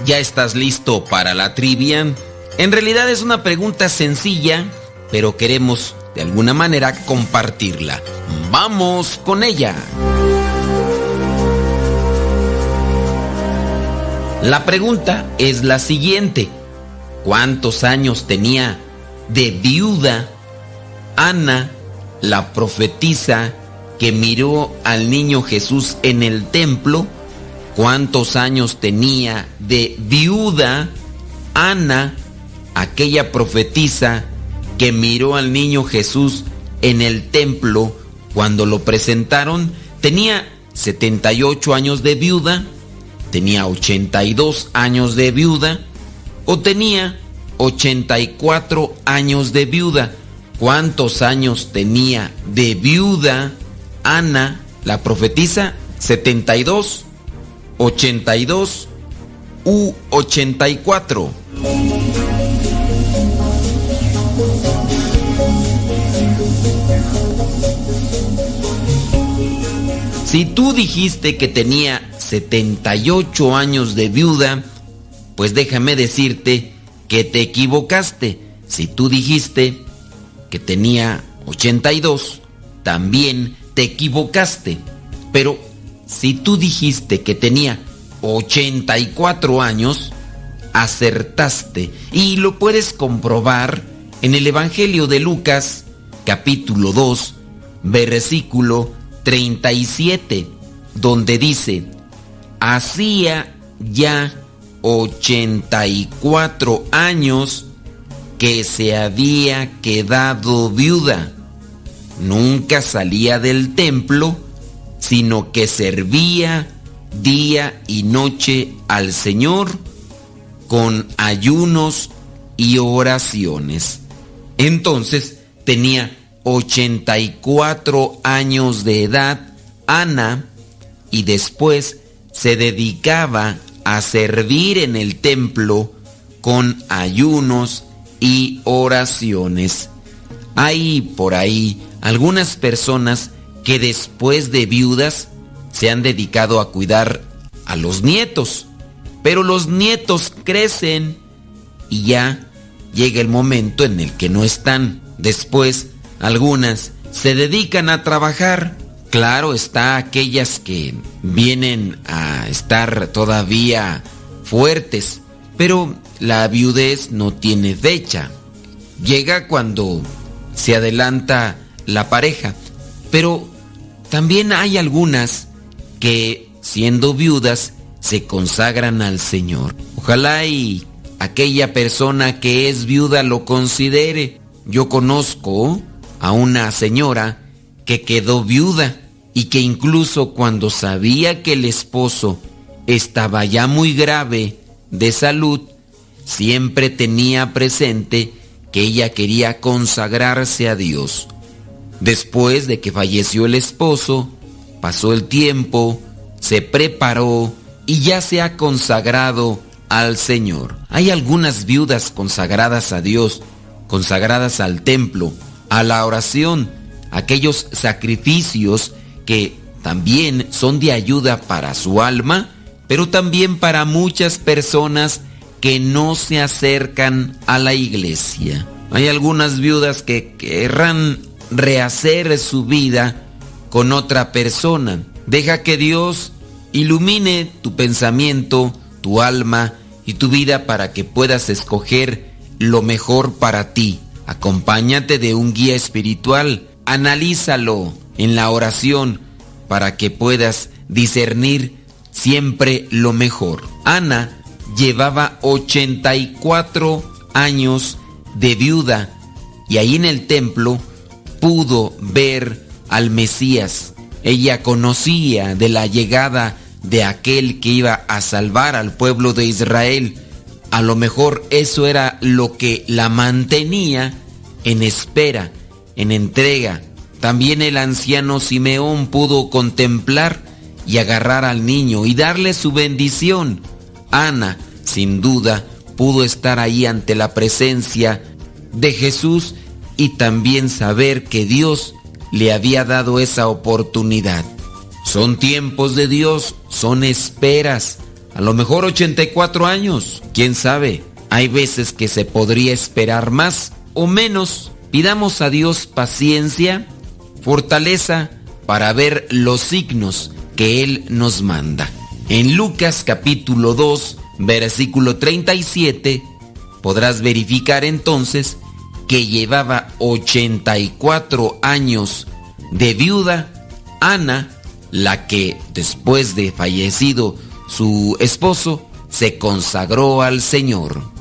S2: ¿Ya estás listo para la trivia? En realidad es una pregunta sencilla, pero queremos de alguna manera compartirla. Vamos con ella. La pregunta es la siguiente. ¿Cuántos años tenía de viuda Ana, la profetisa que miró al niño Jesús en el templo? ¿Cuántos años tenía de viuda Ana, aquella profetisa que miró al niño Jesús en el templo cuando lo presentaron? Tenía 78 años de viuda tenía 82 años de viuda o tenía 84 años de viuda. ¿Cuántos años tenía de viuda Ana, la profetisa? 72, 82 u 84. Si tú dijiste que tenía 78 años de viuda, pues déjame decirte que te equivocaste. Si tú dijiste que tenía 82, también te equivocaste. Pero si tú dijiste que tenía 84 años, acertaste. Y lo puedes comprobar en el Evangelio de Lucas, capítulo 2, versículo 37, donde dice, hacía ya 84 años que se había quedado viuda. Nunca salía del templo, sino que servía día y noche al Señor con ayunos y oraciones. Entonces tenía 84 años de edad Ana y después se dedicaba a servir en el templo con ayunos y oraciones. Hay por ahí algunas personas que después de viudas se han dedicado a cuidar a los nietos, pero los nietos crecen y ya llega el momento en el que no están. Después, algunas se dedican a trabajar. Claro está aquellas que vienen a estar todavía fuertes, pero la viudez no tiene fecha. Llega cuando se adelanta la pareja, pero también hay algunas que siendo viudas se consagran al Señor. Ojalá y aquella persona que es viuda lo considere. Yo conozco a una señora que quedó viuda y que incluso cuando sabía que el esposo estaba ya muy grave de salud, siempre tenía presente que ella quería consagrarse a Dios. Después de que falleció el esposo, pasó el tiempo, se preparó y ya se ha consagrado al Señor. Hay algunas viudas consagradas a Dios, consagradas al templo, a la oración, aquellos sacrificios que también son de ayuda para su alma, pero también para muchas personas que no se acercan a la iglesia. Hay algunas viudas que querrán rehacer su vida con otra persona. Deja que Dios ilumine tu pensamiento, tu alma y tu vida para que puedas escoger lo mejor para ti. Acompáñate de un guía espiritual, analízalo en la oración para que puedas discernir siempre lo mejor. Ana llevaba 84 años de viuda y ahí en el templo pudo ver al Mesías. Ella conocía de la llegada de aquel que iba a salvar al pueblo de Israel. A lo mejor eso era lo que la mantenía en espera, en entrega. También el anciano Simeón pudo contemplar y agarrar al niño y darle su bendición. Ana, sin duda, pudo estar ahí ante la presencia de Jesús y también saber que Dios le había dado esa oportunidad. Son tiempos de Dios, son esperas. A lo mejor 84 años, quién sabe. Hay veces que se podría esperar más o menos. Pidamos a Dios paciencia, fortaleza para ver los signos que Él nos manda. En Lucas capítulo 2, versículo 37, podrás verificar entonces que llevaba 84 años de viuda, Ana, la que después de fallecido su esposo, se consagró al Señor.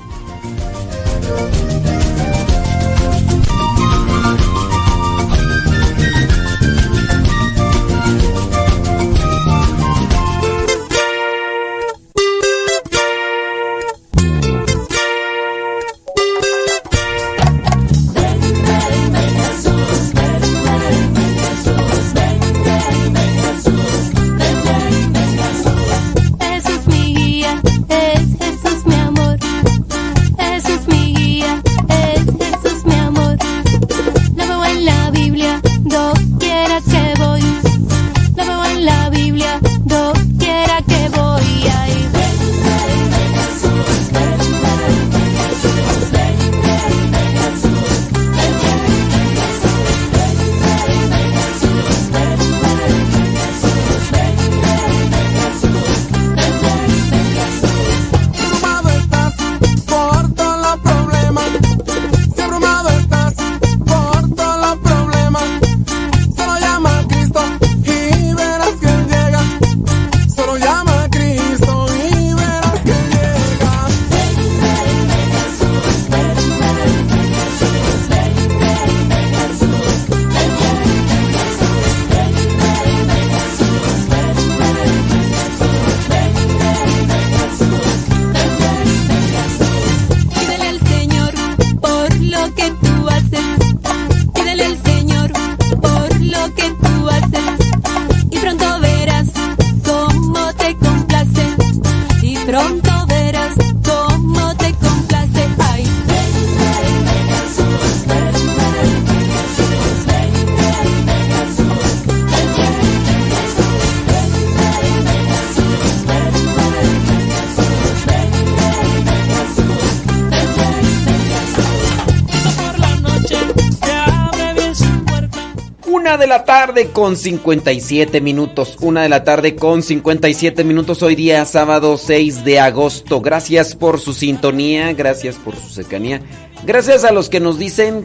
S16: La
S2: tarde con 57 minutos. Una de la tarde con 57 minutos. Hoy día sábado 6 de agosto. Gracias por su sintonía. Gracias por su cercanía. Gracias a los que nos dicen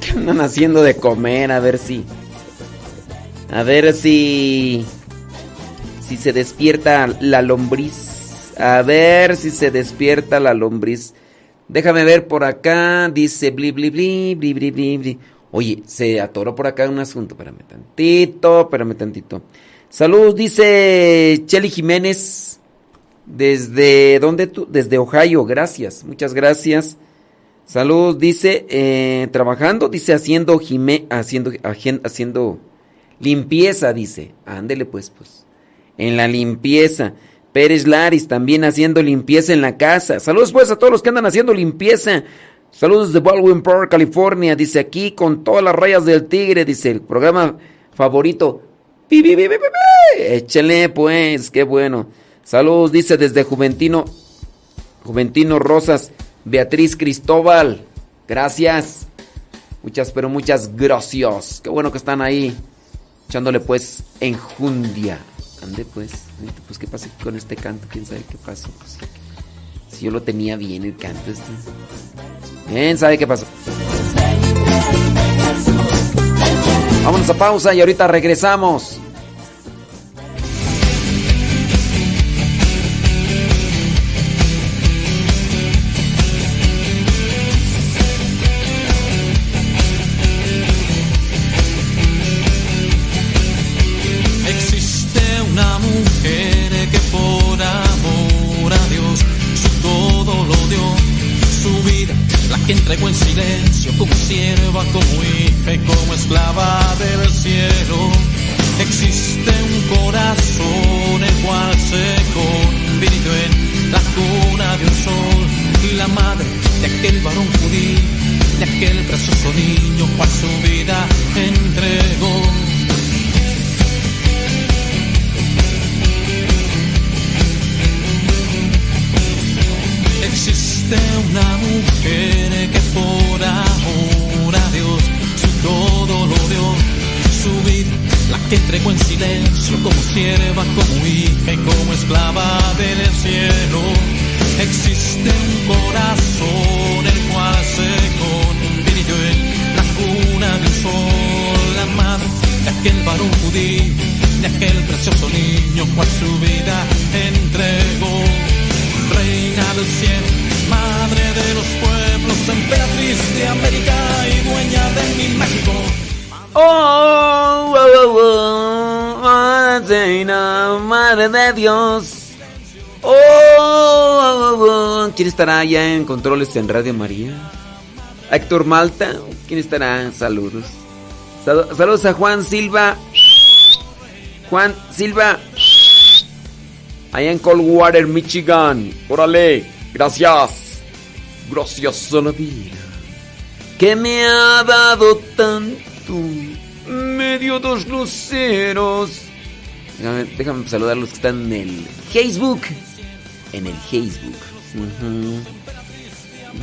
S2: que andan haciendo de comer. A ver si. A ver si. Si se despierta la lombriz. A ver si se despierta la lombriz. Déjame ver por acá. Dice bli bli bli bli bli bli bli. Oye, se atoró por acá un asunto. Espérame tantito, espérame tantito. Saludos, dice Cheli Jiménez. Desde dónde tú? Desde Ohio, gracias, muchas gracias. Saludos, dice, eh, trabajando, dice, haciendo jime, haciendo, haciendo limpieza, dice. Ándele pues, pues. En la limpieza. Pérez Laris también haciendo limpieza en la casa. Saludos pues a todos los que andan haciendo limpieza. Saludos de Baldwin Park, California. Dice aquí con todas las rayas del tigre. Dice el programa favorito. Pi, pi, pi. Échale pues, qué bueno. Saludos, dice desde Juventino. Juventino Rosas. Beatriz Cristóbal. Gracias. Muchas, pero muchas gracias. Qué bueno que están ahí. Echándole pues enjundia. Ande pues. Pues qué pasa con este canto. ¿Quién sabe qué pasó? Pues, si yo lo tenía bien el canto este. ¿Quién sabe qué pasó? Vámonos a pausa y ahorita regresamos.
S1: De aquel precioso niño cual su vida entregó. Existe una mujer que por amor a Dios su todo lo dio, su vida, la que entregó en silencio como sierva, como hija y como esclava del cielo. Existe un corazón el cual se aquel varón judío, de aquel precioso niño cual su vida entregó reina del cielo, madre de los pueblos, emperatriz de América y dueña de mi México.
S2: Oh, oh, oh, oh, madre, de Dios. Oh, oh, oh, oh. ¿Quién estará allá en controles en Radio María? Héctor Malta. ¿Quién estará? Saludos. Sal- saludos a Juan Silva. Juan Silva. Allá en Coldwater, Michigan. Órale. Gracias. Gracias a la vida. Que me ha dado tanto. Medio dos luceros. Déjame, déjame saludar a los que están en el Facebook. En el Facebook.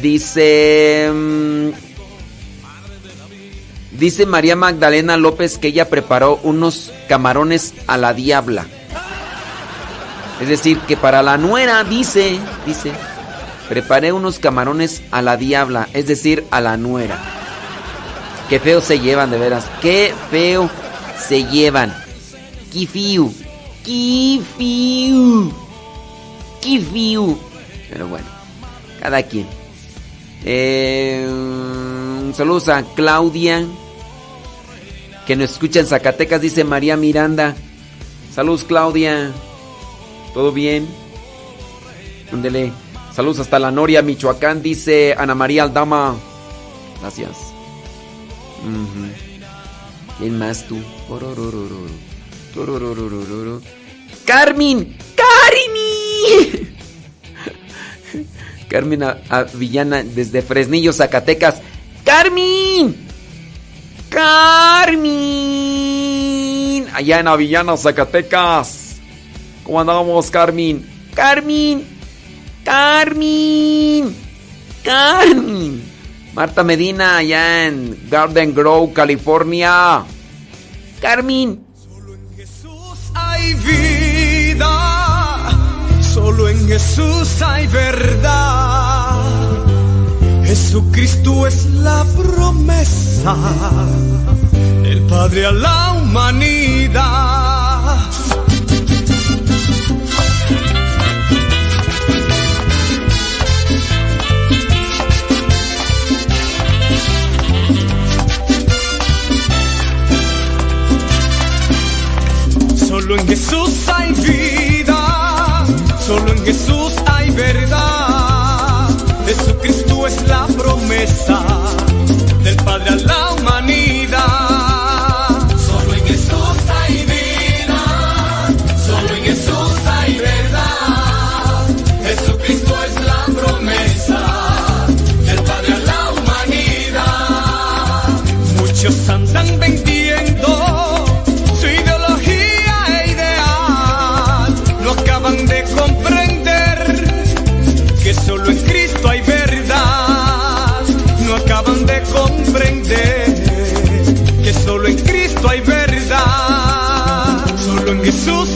S2: Dice. Dice María Magdalena López que ella preparó unos camarones a la diabla. Es decir, que para la nuera, dice, dice, preparé unos camarones a la diabla, es decir, a la nuera. Qué feo se llevan, de veras. Qué feo se llevan. Kifiu. Kifiu. Kifiu. Pero bueno, cada quien. Eh, saludos a Claudia. Que nos escucha en Zacatecas, dice María Miranda. Saludos, Claudia. ¿Todo bien? Ándele. Saludos hasta la Noria, Michoacán, dice Ana María Aldama. Gracias. ¿Quién más tú? ¡Carmen! ¡Carmen! Carmen Avillana desde Fresnillo, Zacatecas. ¡Carmen! ¡Carmen! Allá en Avillana, Zacatecas. ¿Cómo andamos, Carmen? ¡Carmen! ¡Carmen! ¡Carmen! Marta Medina, allá en Garden Grove, California. Carmen.
S10: hay vida, solo en Jesús hay verdad. Jesucristo es la promesa del Padre a la humanidad. Solo en Jesús hay vida, solo en Jesús hay verdad. Del Padre a la humanidad. Solo en Jesús hay vida, solo en Jesús hay verdad. Jesucristo es la promesa del Padre a la humanidad. Muchos andan Jesús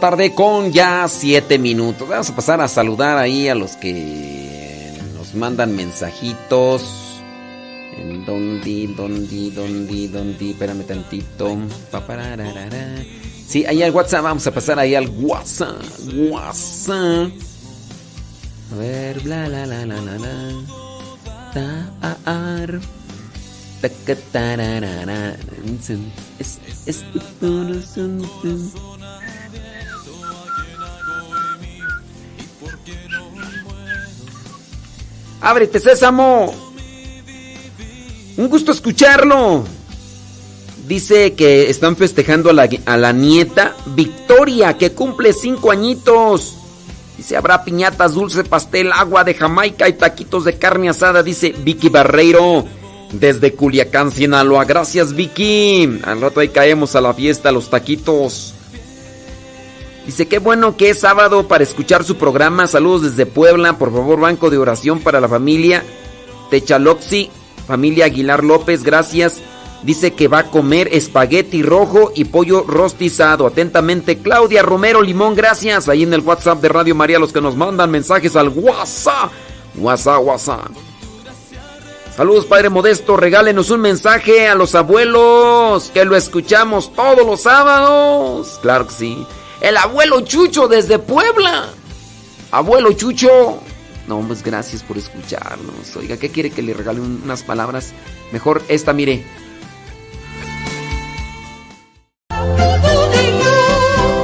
S2: tarde con ya siete minutos. Vamos a pasar a saludar ahí a los que nos mandan mensajitos. En dondi, dondi, dondi, dondi. Espérame tantito. Sí, ahí al WhatsApp. Vamos a pasar ahí al WhatsApp. WhatsApp. ver, bla la la la la la. Es, Ábrete, Sésamo. Un gusto escucharlo. Dice que están festejando a la, a la nieta Victoria, que cumple cinco añitos. Dice, habrá piñatas, dulce, pastel, agua de Jamaica y taquitos de carne asada. Dice Vicky Barreiro, desde Culiacán, Sinaloa. Gracias, Vicky. Al rato ahí caemos a la fiesta, los taquitos. Dice, qué bueno que es sábado para escuchar su programa. Saludos desde Puebla. Por favor, banco de oración para la familia Techaloxi, familia Aguilar López. Gracias. Dice que va a comer espagueti rojo y pollo rostizado. Atentamente, Claudia Romero Limón. Gracias. Ahí en el WhatsApp de Radio María, los que nos mandan mensajes al WhatsApp. WhatsApp, WhatsApp. Saludos, Padre Modesto. Regálenos un mensaje a los abuelos, que lo escuchamos todos los sábados. Claro que sí. El abuelo Chucho desde Puebla. Abuelo Chucho. No, pues gracias por escucharnos. Oiga, ¿qué quiere que le regale unas palabras? Mejor esta, mire.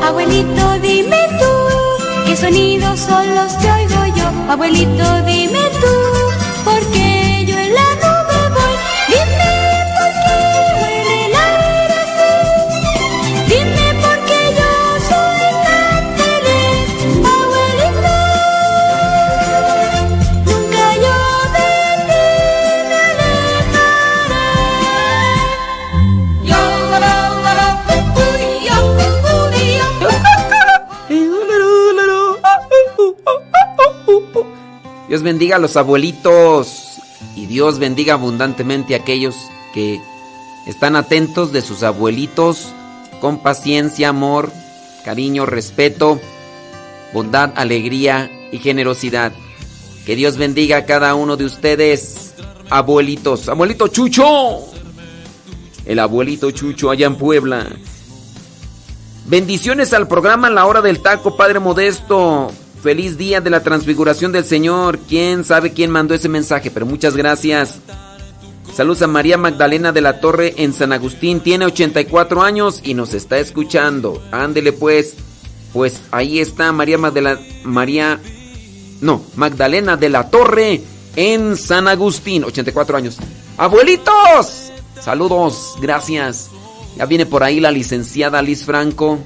S12: Abuelito, dime tú, ¿qué sonidos son los que oigo yo? Abuelito, dime tú,
S2: Dios bendiga a los abuelitos y Dios bendiga abundantemente a aquellos que están atentos de sus abuelitos con paciencia, amor, cariño, respeto, bondad, alegría y generosidad. Que Dios bendiga a cada uno de ustedes, abuelitos. Abuelito Chucho. El abuelito Chucho allá en Puebla. Bendiciones al programa La Hora del Taco, Padre Modesto. Feliz día de la transfiguración del Señor. ¿Quién sabe quién mandó ese mensaje? Pero muchas gracias. Saludos a María Magdalena de la Torre en San Agustín. Tiene 84 años y nos está escuchando. Ándele pues. Pues ahí está María Magdalena. María. No, Magdalena de la Torre en San Agustín. 84 años. ¡Abuelitos! Saludos, gracias. Ya viene por ahí la licenciada Liz Franco.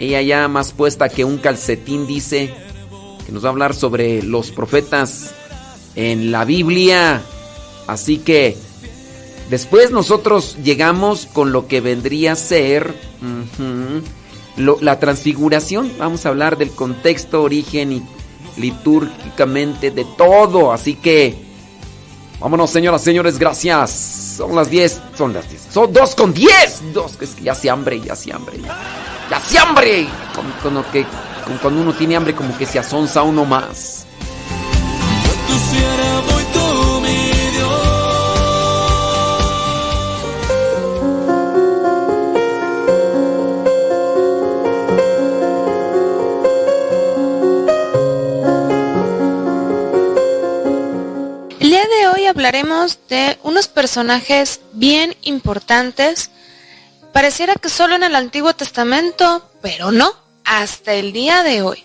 S2: Ella ya más puesta que un calcetín dice que nos va a hablar sobre los profetas en la Biblia. Así que después nosotros llegamos con lo que vendría a ser la transfiguración. Vamos a hablar del contexto, origen y litúrgicamente de todo. Así que vámonos, señoras, señores, gracias. Son las 10, son las 10. Son 2 con 10. Dos, es que ya se hambre, ya se hambre. Ya se hambre. Con, con lo que, con- cuando uno tiene hambre, como que se asonza uno más.
S17: El día de hoy hablaremos de unos personajes bien importantes. Pareciera que solo en el Antiguo Testamento, pero no, hasta el día de hoy.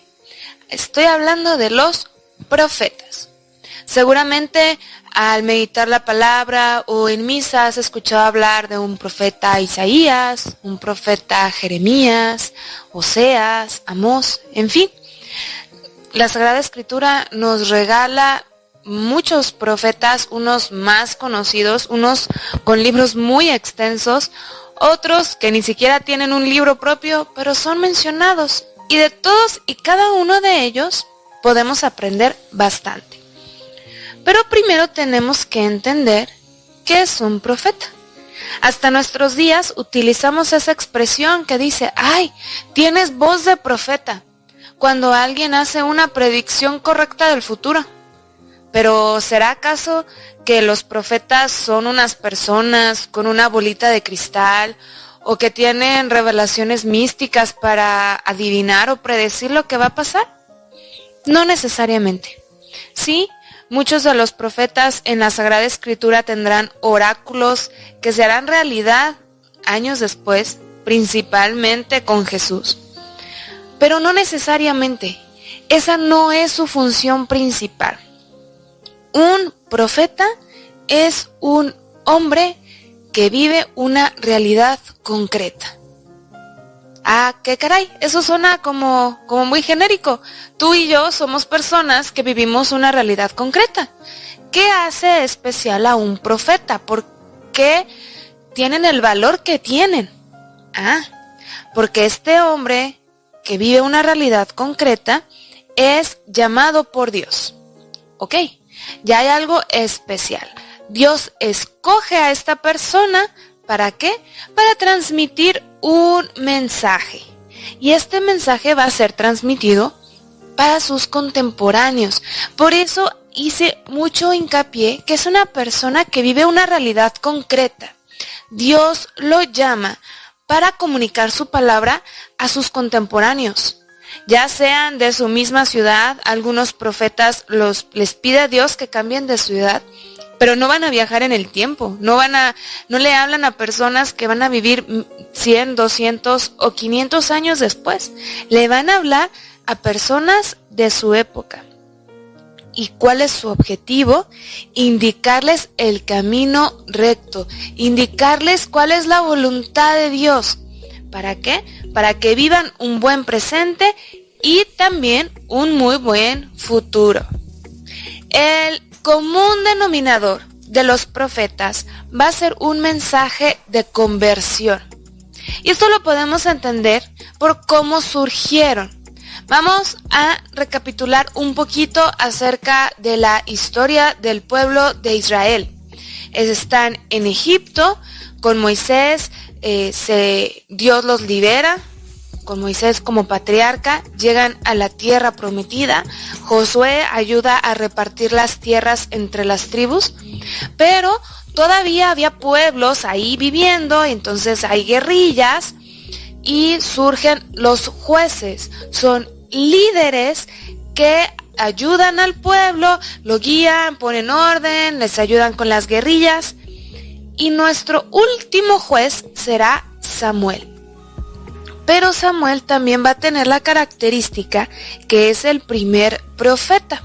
S17: Estoy hablando de los profetas. Seguramente al meditar la palabra o en misa has escuchado hablar de un profeta Isaías, un profeta Jeremías, Oseas, Amós, en fin. La Sagrada Escritura nos regala muchos profetas, unos más conocidos, unos con libros muy extensos, otros que ni siquiera tienen un libro propio, pero son mencionados. Y de todos y cada uno de ellos podemos aprender bastante. Pero primero tenemos que entender qué es un profeta. Hasta nuestros días utilizamos esa expresión que dice, ay, tienes voz de profeta, cuando alguien hace una predicción correcta del futuro. Pero ¿será acaso que los profetas son unas personas con una bolita de cristal o que tienen revelaciones místicas para adivinar o predecir lo que va a pasar? No necesariamente. sí, muchos de los profetas en la Sagrada Escritura tendrán oráculos que se harán realidad años después, principalmente con Jesús. Pero no necesariamente. Esa no es su función principal. Un profeta es un hombre que vive una realidad concreta. Ah, qué caray, eso suena como, como muy genérico. Tú y yo somos personas que vivimos una realidad concreta. ¿Qué hace especial a un profeta? ¿Por qué tienen el valor que tienen? Ah, porque este hombre que vive una realidad concreta es llamado por Dios. ¿Ok? Ya hay algo especial. Dios escoge a esta persona ¿para qué? Para transmitir un mensaje. Y este mensaje va a ser transmitido para sus contemporáneos. Por eso hice mucho hincapié que es una persona que vive una realidad concreta. Dios lo llama para comunicar su palabra a sus contemporáneos. Ya sean de su misma ciudad, algunos profetas les pide a Dios que cambien de ciudad pero no van a viajar en el tiempo, no van a, no le hablan a personas que van a vivir 100, 200 o 500 años después, le van a hablar a personas de su época. ¿Y cuál es su objetivo? Indicarles el camino recto, indicarles cuál es la voluntad de Dios. ¿Para qué? Para que vivan un buen presente y también un muy buen futuro. El común denominador de los profetas va a ser un mensaje de conversión. Y esto lo podemos entender por cómo surgieron. Vamos a recapitular un poquito acerca de la historia del pueblo de Israel. Están en Egipto con Moisés, eh, Dios los libera, con Moisés como patriarca, llegan a la tierra prometida. Josué ayuda a repartir las tierras entre las tribus, pero todavía había pueblos ahí viviendo, entonces hay guerrillas y surgen los jueces. Son líderes que ayudan al pueblo, lo guían, ponen orden, les ayudan con las guerrillas. Y nuestro último juez será Samuel. Pero Samuel también va a tener la característica que es el primer profeta.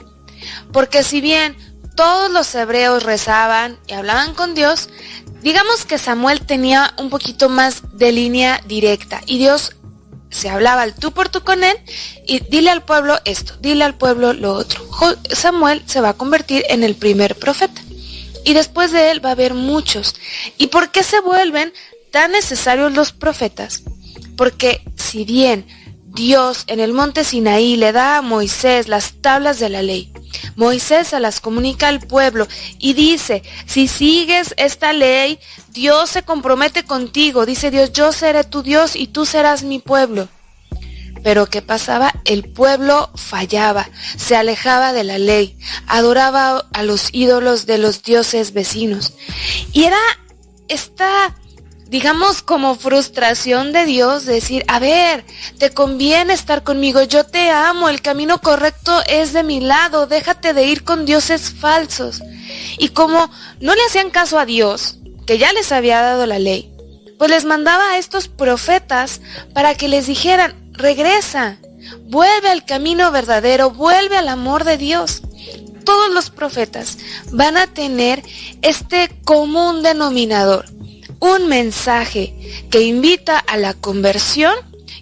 S17: Porque si bien todos los hebreos rezaban y hablaban con Dios, digamos que Samuel tenía un poquito más de línea directa y Dios se hablaba al tú por tú con él y dile al pueblo esto, dile al pueblo lo otro. Samuel se va a convertir en el primer profeta y después de él va a haber muchos. ¿Y por qué se vuelven tan necesarios los profetas? Porque si bien Dios en el monte Sinaí le da a Moisés las tablas de la ley, Moisés se las comunica al pueblo y dice, si sigues esta ley, Dios se compromete contigo. Dice Dios, yo seré tu Dios y tú serás mi pueblo. Pero ¿qué pasaba? El pueblo fallaba, se alejaba de la ley, adoraba a los ídolos de los dioses vecinos. Y era esta digamos, como frustración de Dios, decir, a ver, te conviene estar conmigo, yo te amo, el camino correcto es de mi lado, déjate de ir con dioses falsos. Y como no le hacían caso a Dios, que ya les había dado la ley, pues les mandaba a estos profetas para que les dijeran, regresa, vuelve al camino verdadero, vuelve al amor de Dios. Todos los profetas van a tener este común denominador un mensaje que invita a la conversión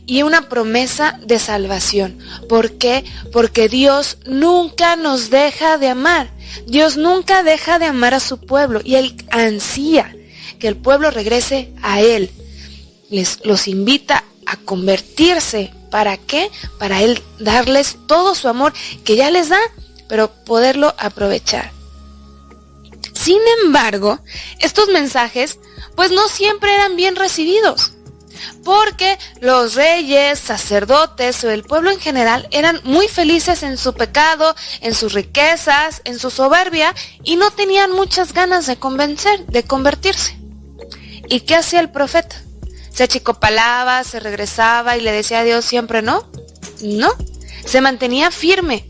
S17: y una promesa de salvación. ¿Por qué? Porque Dios nunca nos deja de amar. Dios nunca deja de amar a su pueblo y Él ansía que el pueblo regrese a Él. Les los invita a convertirse. ¿Para qué? Para Él darles todo su amor que ya les da, pero poderlo aprovechar. Sin embargo, estos mensajes pues no siempre eran bien recibidos. Porque los reyes, sacerdotes o el pueblo en general eran muy felices en su pecado, en sus riquezas, en su soberbia y no tenían muchas ganas de convencer, de convertirse. ¿Y qué hacía el profeta? Se achicopalaba, se regresaba y le decía a Dios siempre no. No, se mantenía firme.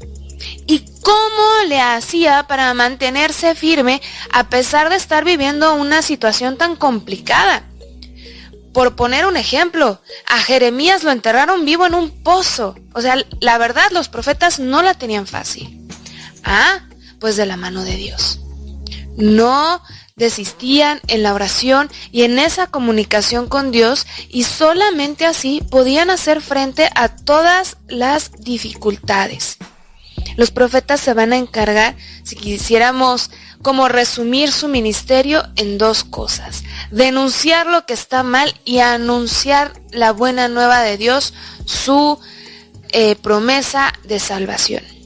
S17: ¿Y ¿Cómo le hacía para mantenerse firme a pesar de estar viviendo una situación tan complicada? Por poner un ejemplo, a Jeremías lo enterraron vivo en un pozo. O sea, la verdad, los profetas no la tenían fácil. Ah, pues de la mano de Dios. No desistían en la oración y en esa comunicación con Dios y solamente así podían hacer frente a todas las dificultades. Los profetas se van a encargar, si quisiéramos como resumir su ministerio en dos cosas. Denunciar lo que está mal y anunciar la buena nueva de Dios, su eh, promesa de salvación.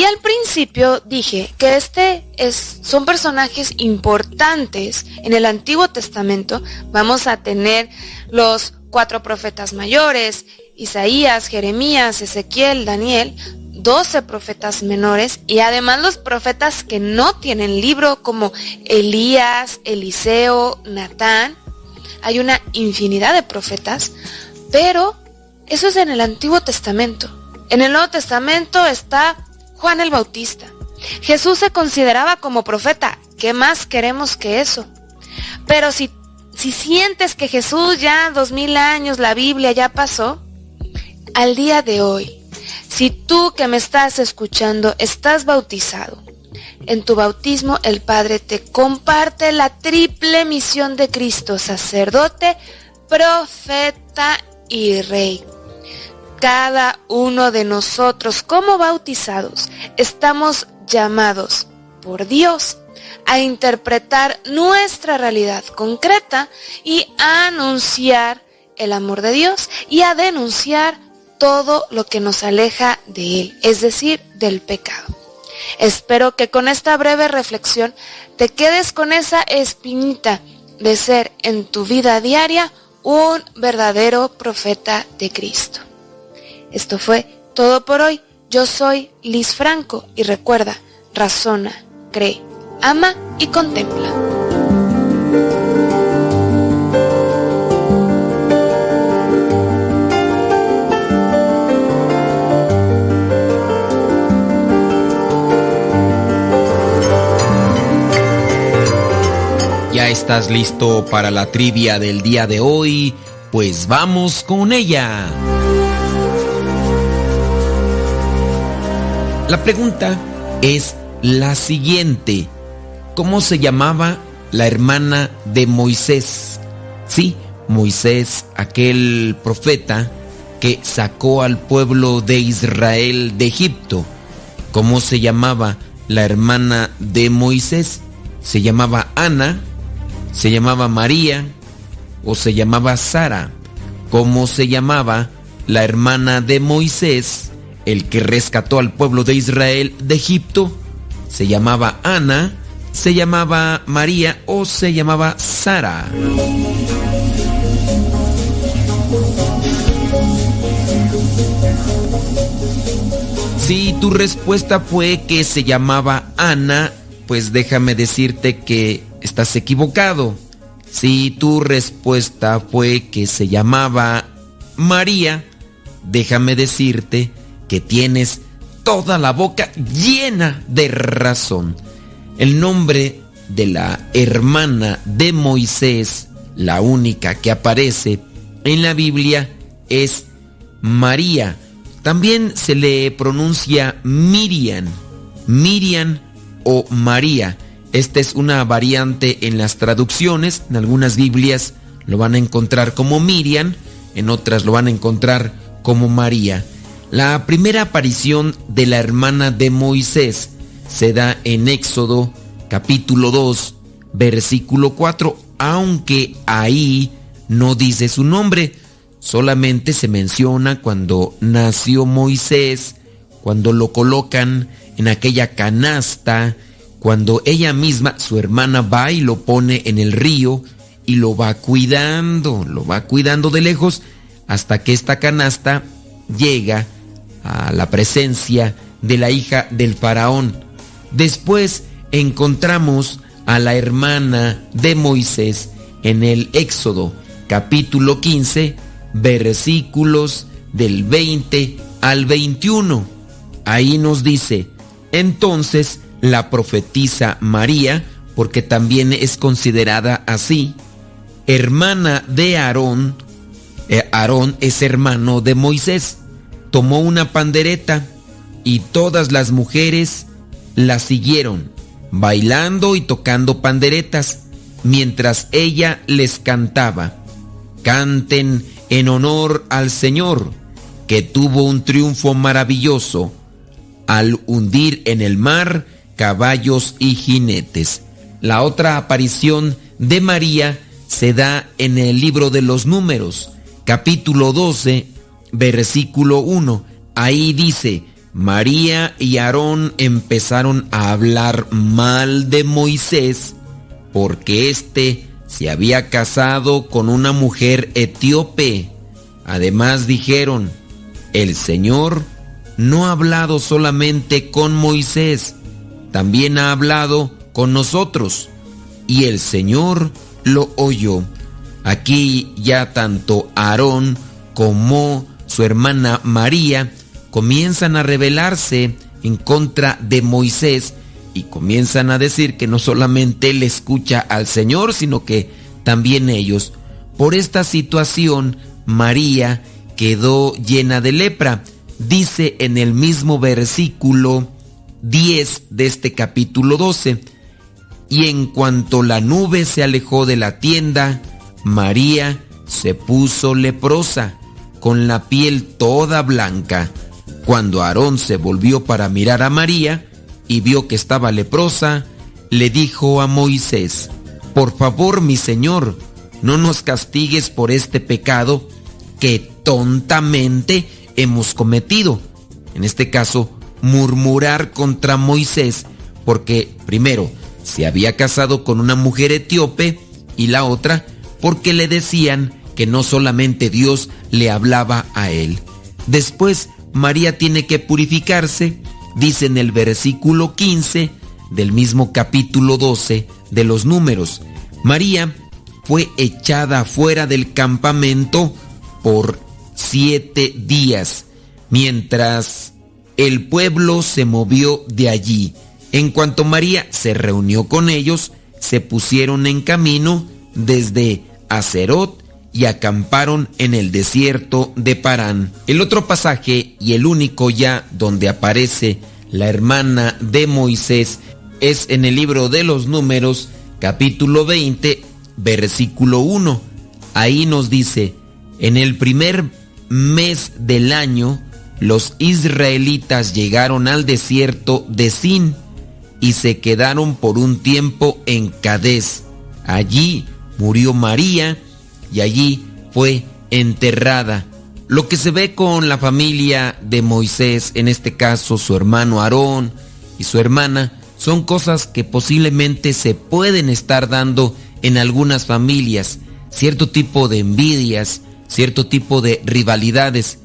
S17: Y al principio dije que este es, son personajes importantes en el Antiguo Testamento. Vamos a tener los cuatro profetas mayores, Isaías, Jeremías, Ezequiel, Daniel, 12 profetas menores y además los profetas que no tienen libro como Elías, Eliseo, Natán. Hay una infinidad de profetas, pero eso es en el Antiguo Testamento. En el Nuevo Testamento está Juan el Bautista. Jesús se consideraba como profeta. ¿Qué más queremos que eso? Pero si, si sientes que Jesús ya dos mil años, la Biblia ya pasó, al día de hoy, si tú que me estás escuchando estás bautizado, en tu bautismo el Padre te comparte la triple misión de Cristo, sacerdote, profeta y rey. Cada uno de nosotros como bautizados estamos llamados por Dios a interpretar nuestra realidad concreta y a anunciar el amor de Dios y a denunciar todo lo que nos aleja de Él, es decir, del pecado. Espero que con esta breve reflexión te quedes con esa espinita de ser en tu vida diaria un verdadero profeta de Cristo. Esto fue todo por hoy. Yo soy Liz Franco y recuerda, razona, cree, ama y contempla.
S2: ¿Ya estás listo para la trivia del día de hoy? Pues vamos con ella. La pregunta es la siguiente. ¿Cómo se llamaba la hermana de Moisés? Sí, Moisés, aquel profeta que sacó al pueblo de Israel de Egipto. ¿Cómo se llamaba la hermana de Moisés? ¿Se llamaba Ana? ¿Se llamaba María? ¿O se llamaba Sara? ¿Cómo se llamaba la hermana de Moisés, el que rescató al pueblo de Israel de Egipto? ¿Se llamaba Ana? ¿Se llamaba María? ¿O se llamaba Sara? Si tu respuesta fue que se llamaba Ana, pues déjame decirte que estás equivocado. Si tu respuesta fue que se llamaba María, déjame decirte que tienes toda la boca llena de razón. El nombre de la hermana de Moisés, la única que aparece en la Biblia, es María. También se le pronuncia Miriam, Miriam o María. Esta es una variante en las traducciones. En algunas Biblias lo van a encontrar como Miriam, en otras lo van a encontrar como María. La primera aparición de la hermana de Moisés se da en Éxodo capítulo 2, versículo 4, aunque ahí no dice su nombre, solamente se menciona cuando nació Moisés, cuando lo colocan en aquella canasta, cuando ella misma, su hermana, va y lo pone en el río y lo va cuidando, lo va cuidando de lejos hasta que esta canasta llega a la presencia de la hija del faraón. Después encontramos a la hermana de Moisés en el Éxodo capítulo 15 versículos del 20 al 21. ahí nos dice, entonces la profetisa María, porque también es considerada así, hermana de Aarón, eh, Aarón es hermano de Moisés, tomó una pandereta y todas las mujeres la siguieron, bailando y tocando panderetas, mientras ella les cantaba, canten en honor al Señor, que tuvo un triunfo maravilloso al hundir en el mar caballos y jinetes. La otra aparición de María se da en el libro de los números, capítulo 12, versículo 1. Ahí dice, María y Aarón empezaron a hablar mal de Moisés porque éste se había casado con una mujer etíope. Además dijeron, el Señor no ha hablado solamente con Moisés, también ha hablado con nosotros. Y el Señor lo oyó. Aquí ya tanto Aarón como su hermana María comienzan a rebelarse en contra de Moisés y comienzan a decir que no solamente él escucha al Señor, sino que también ellos. Por esta situación, María quedó llena de lepra. Dice en el mismo versículo 10 de este capítulo 12. Y en cuanto la nube se alejó de la tienda, María se puso leprosa, con la piel toda blanca. Cuando Aarón se volvió para mirar a María y vio que estaba leprosa, le dijo a Moisés, Por favor, mi Señor, no nos castigues por este pecado que tontamente hemos cometido. En este caso, murmurar contra Moisés, porque primero se había casado con una mujer etíope y la otra porque le decían que no solamente Dios le hablaba a él. Después María tiene que purificarse, dice en el versículo 15 del mismo capítulo 12 de los números. María fue echada fuera del campamento por siete días, mientras el pueblo se movió de allí. En cuanto María se reunió con ellos, se pusieron en camino desde Acerot y acamparon en el desierto de Parán. El otro pasaje y el único ya donde aparece la hermana de Moisés es en el libro de los números capítulo 20 versículo 1. Ahí nos dice, en el primer mes del año los israelitas llegaron al desierto de Sin y se quedaron por un tiempo en Cadés. Allí murió María y allí fue enterrada. Lo que se ve con la familia de Moisés, en este caso su hermano Aarón y su hermana, son cosas que posiblemente se pueden estar dando en algunas familias, cierto tipo de envidias, cierto tipo de rivalidades.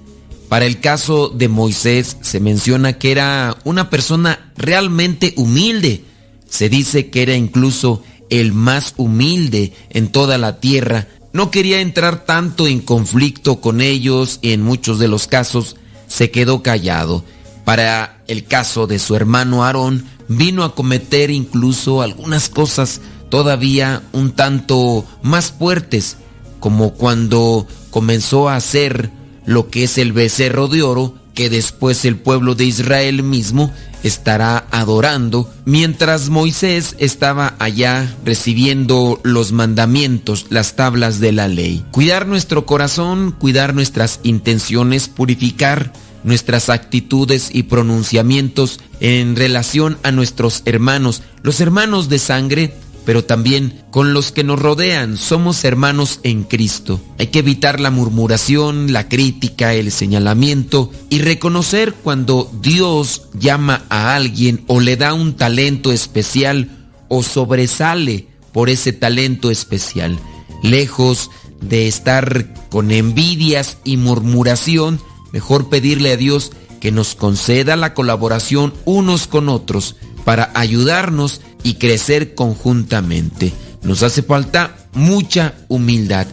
S2: Para el caso de Moisés se menciona que era una persona realmente humilde. Se dice que era incluso el más humilde en toda la tierra. No quería entrar tanto en conflicto con ellos y en muchos de los casos se quedó callado. Para el caso de su hermano Aarón, vino a cometer incluso algunas cosas todavía un tanto más fuertes, como cuando comenzó a hacer lo que es el becerro de oro que después el pueblo de Israel mismo estará adorando, mientras Moisés estaba allá recibiendo los mandamientos, las tablas de la ley. Cuidar nuestro corazón, cuidar nuestras intenciones, purificar nuestras actitudes y pronunciamientos en relación a nuestros hermanos. Los hermanos de sangre pero también con los que nos rodean. Somos hermanos en Cristo. Hay que evitar la murmuración, la crítica, el señalamiento y reconocer cuando Dios llama a alguien o le da un talento especial o sobresale por ese talento especial. Lejos de estar con envidias y murmuración, mejor pedirle a Dios que nos conceda la colaboración unos con otros para ayudarnos y crecer conjuntamente. Nos hace falta mucha humildad.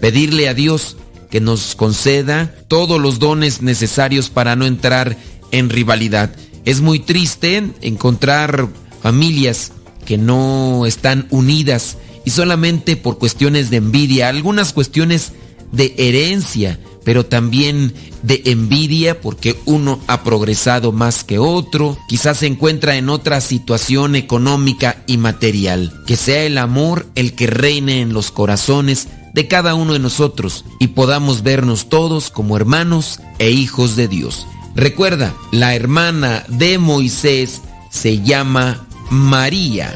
S2: Pedirle a Dios que nos conceda todos los dones necesarios para no entrar en rivalidad. Es muy triste encontrar familias que no están unidas y solamente por cuestiones de envidia, algunas cuestiones de herencia, pero también de envidia porque uno ha progresado más que otro, quizás se encuentra en otra situación económica y material. Que sea el amor el que reine en los corazones de cada uno de nosotros y podamos vernos todos como hermanos e hijos de Dios. Recuerda, la hermana de Moisés se llama María.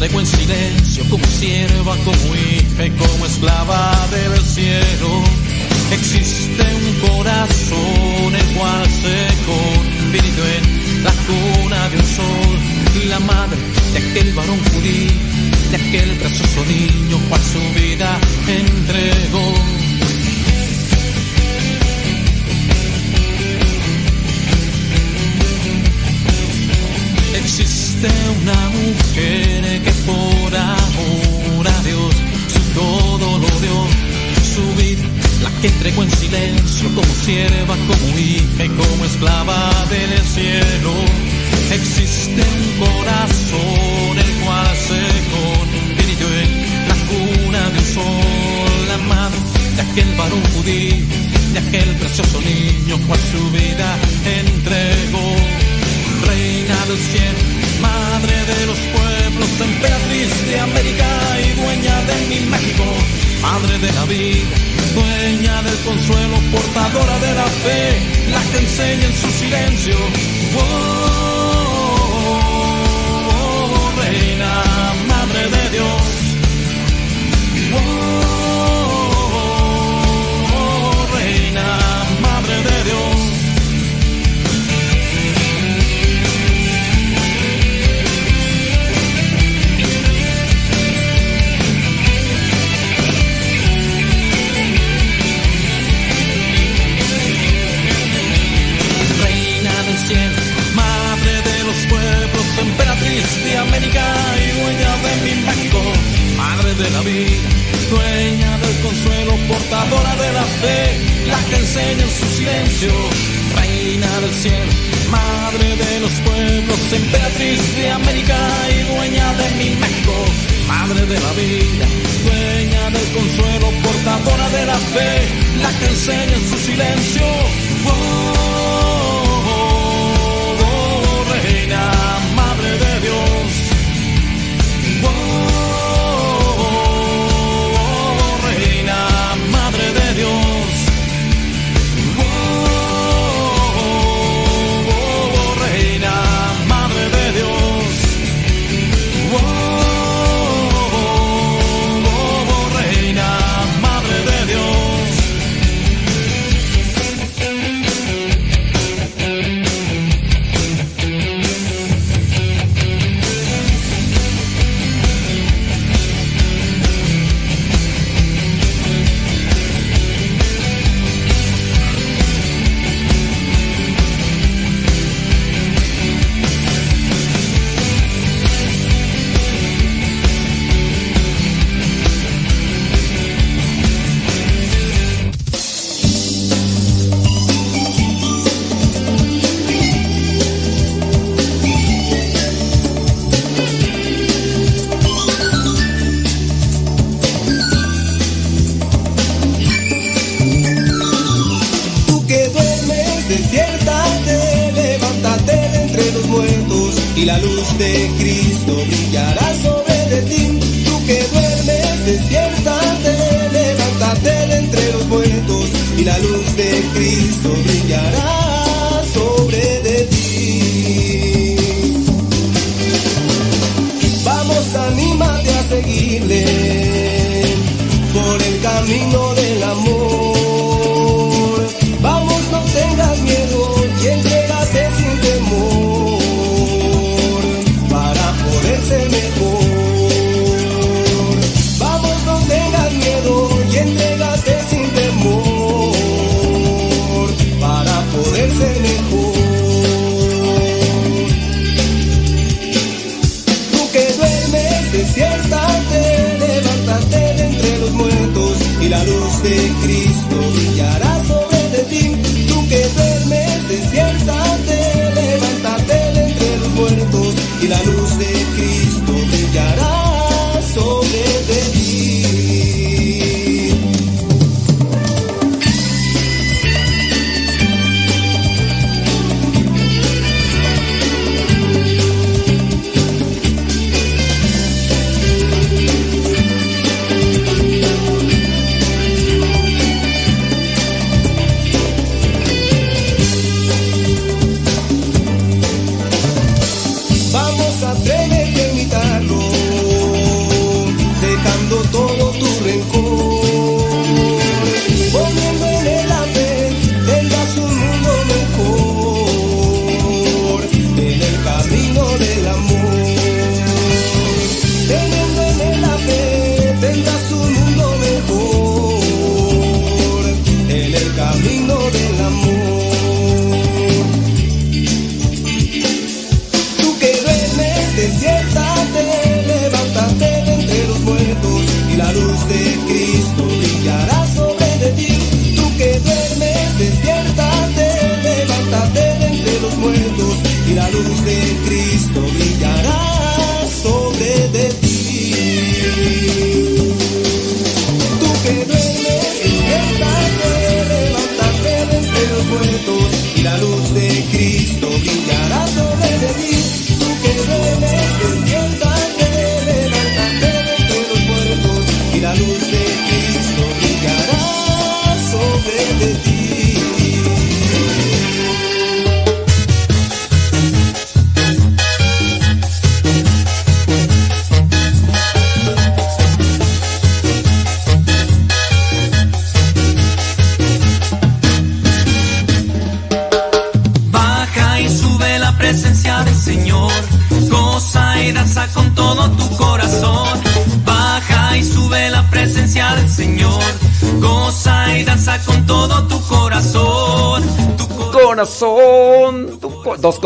S1: Entregó en silencio como sierva, como hija y como esclava del cielo. Existe un corazón el cual se convirtió en la cuna de un sol la madre de aquel varón judío, de aquel precioso niño cual su vida entregó. Existe una mujer que por amor a Dios su todo lo dio, su vida, la que entregó en silencio como sierva, como hija y como esclava del cielo. Existe un corazón el cual se convirtió en la cuna de un sol, la madre de aquel varón judío, de aquel precioso niño cual su vida entregó reina del cielo, madre de los pueblos, emperatriz de América y dueña de mi México, madre de la vida, dueña del consuelo, portadora de la fe, la que enseña en su silencio. Oh, oh, reina, madre de Dios. Emperatriz de América y dueña de mi México, madre de la vida, dueña del consuelo, portadora de la fe, la que enseña en su silencio, reina del cielo, madre de los pueblos, emperatriz de América y dueña de mi México, madre de la vida, dueña del consuelo, portadora de la fe, la que enseña en su silencio. Oh, Oh,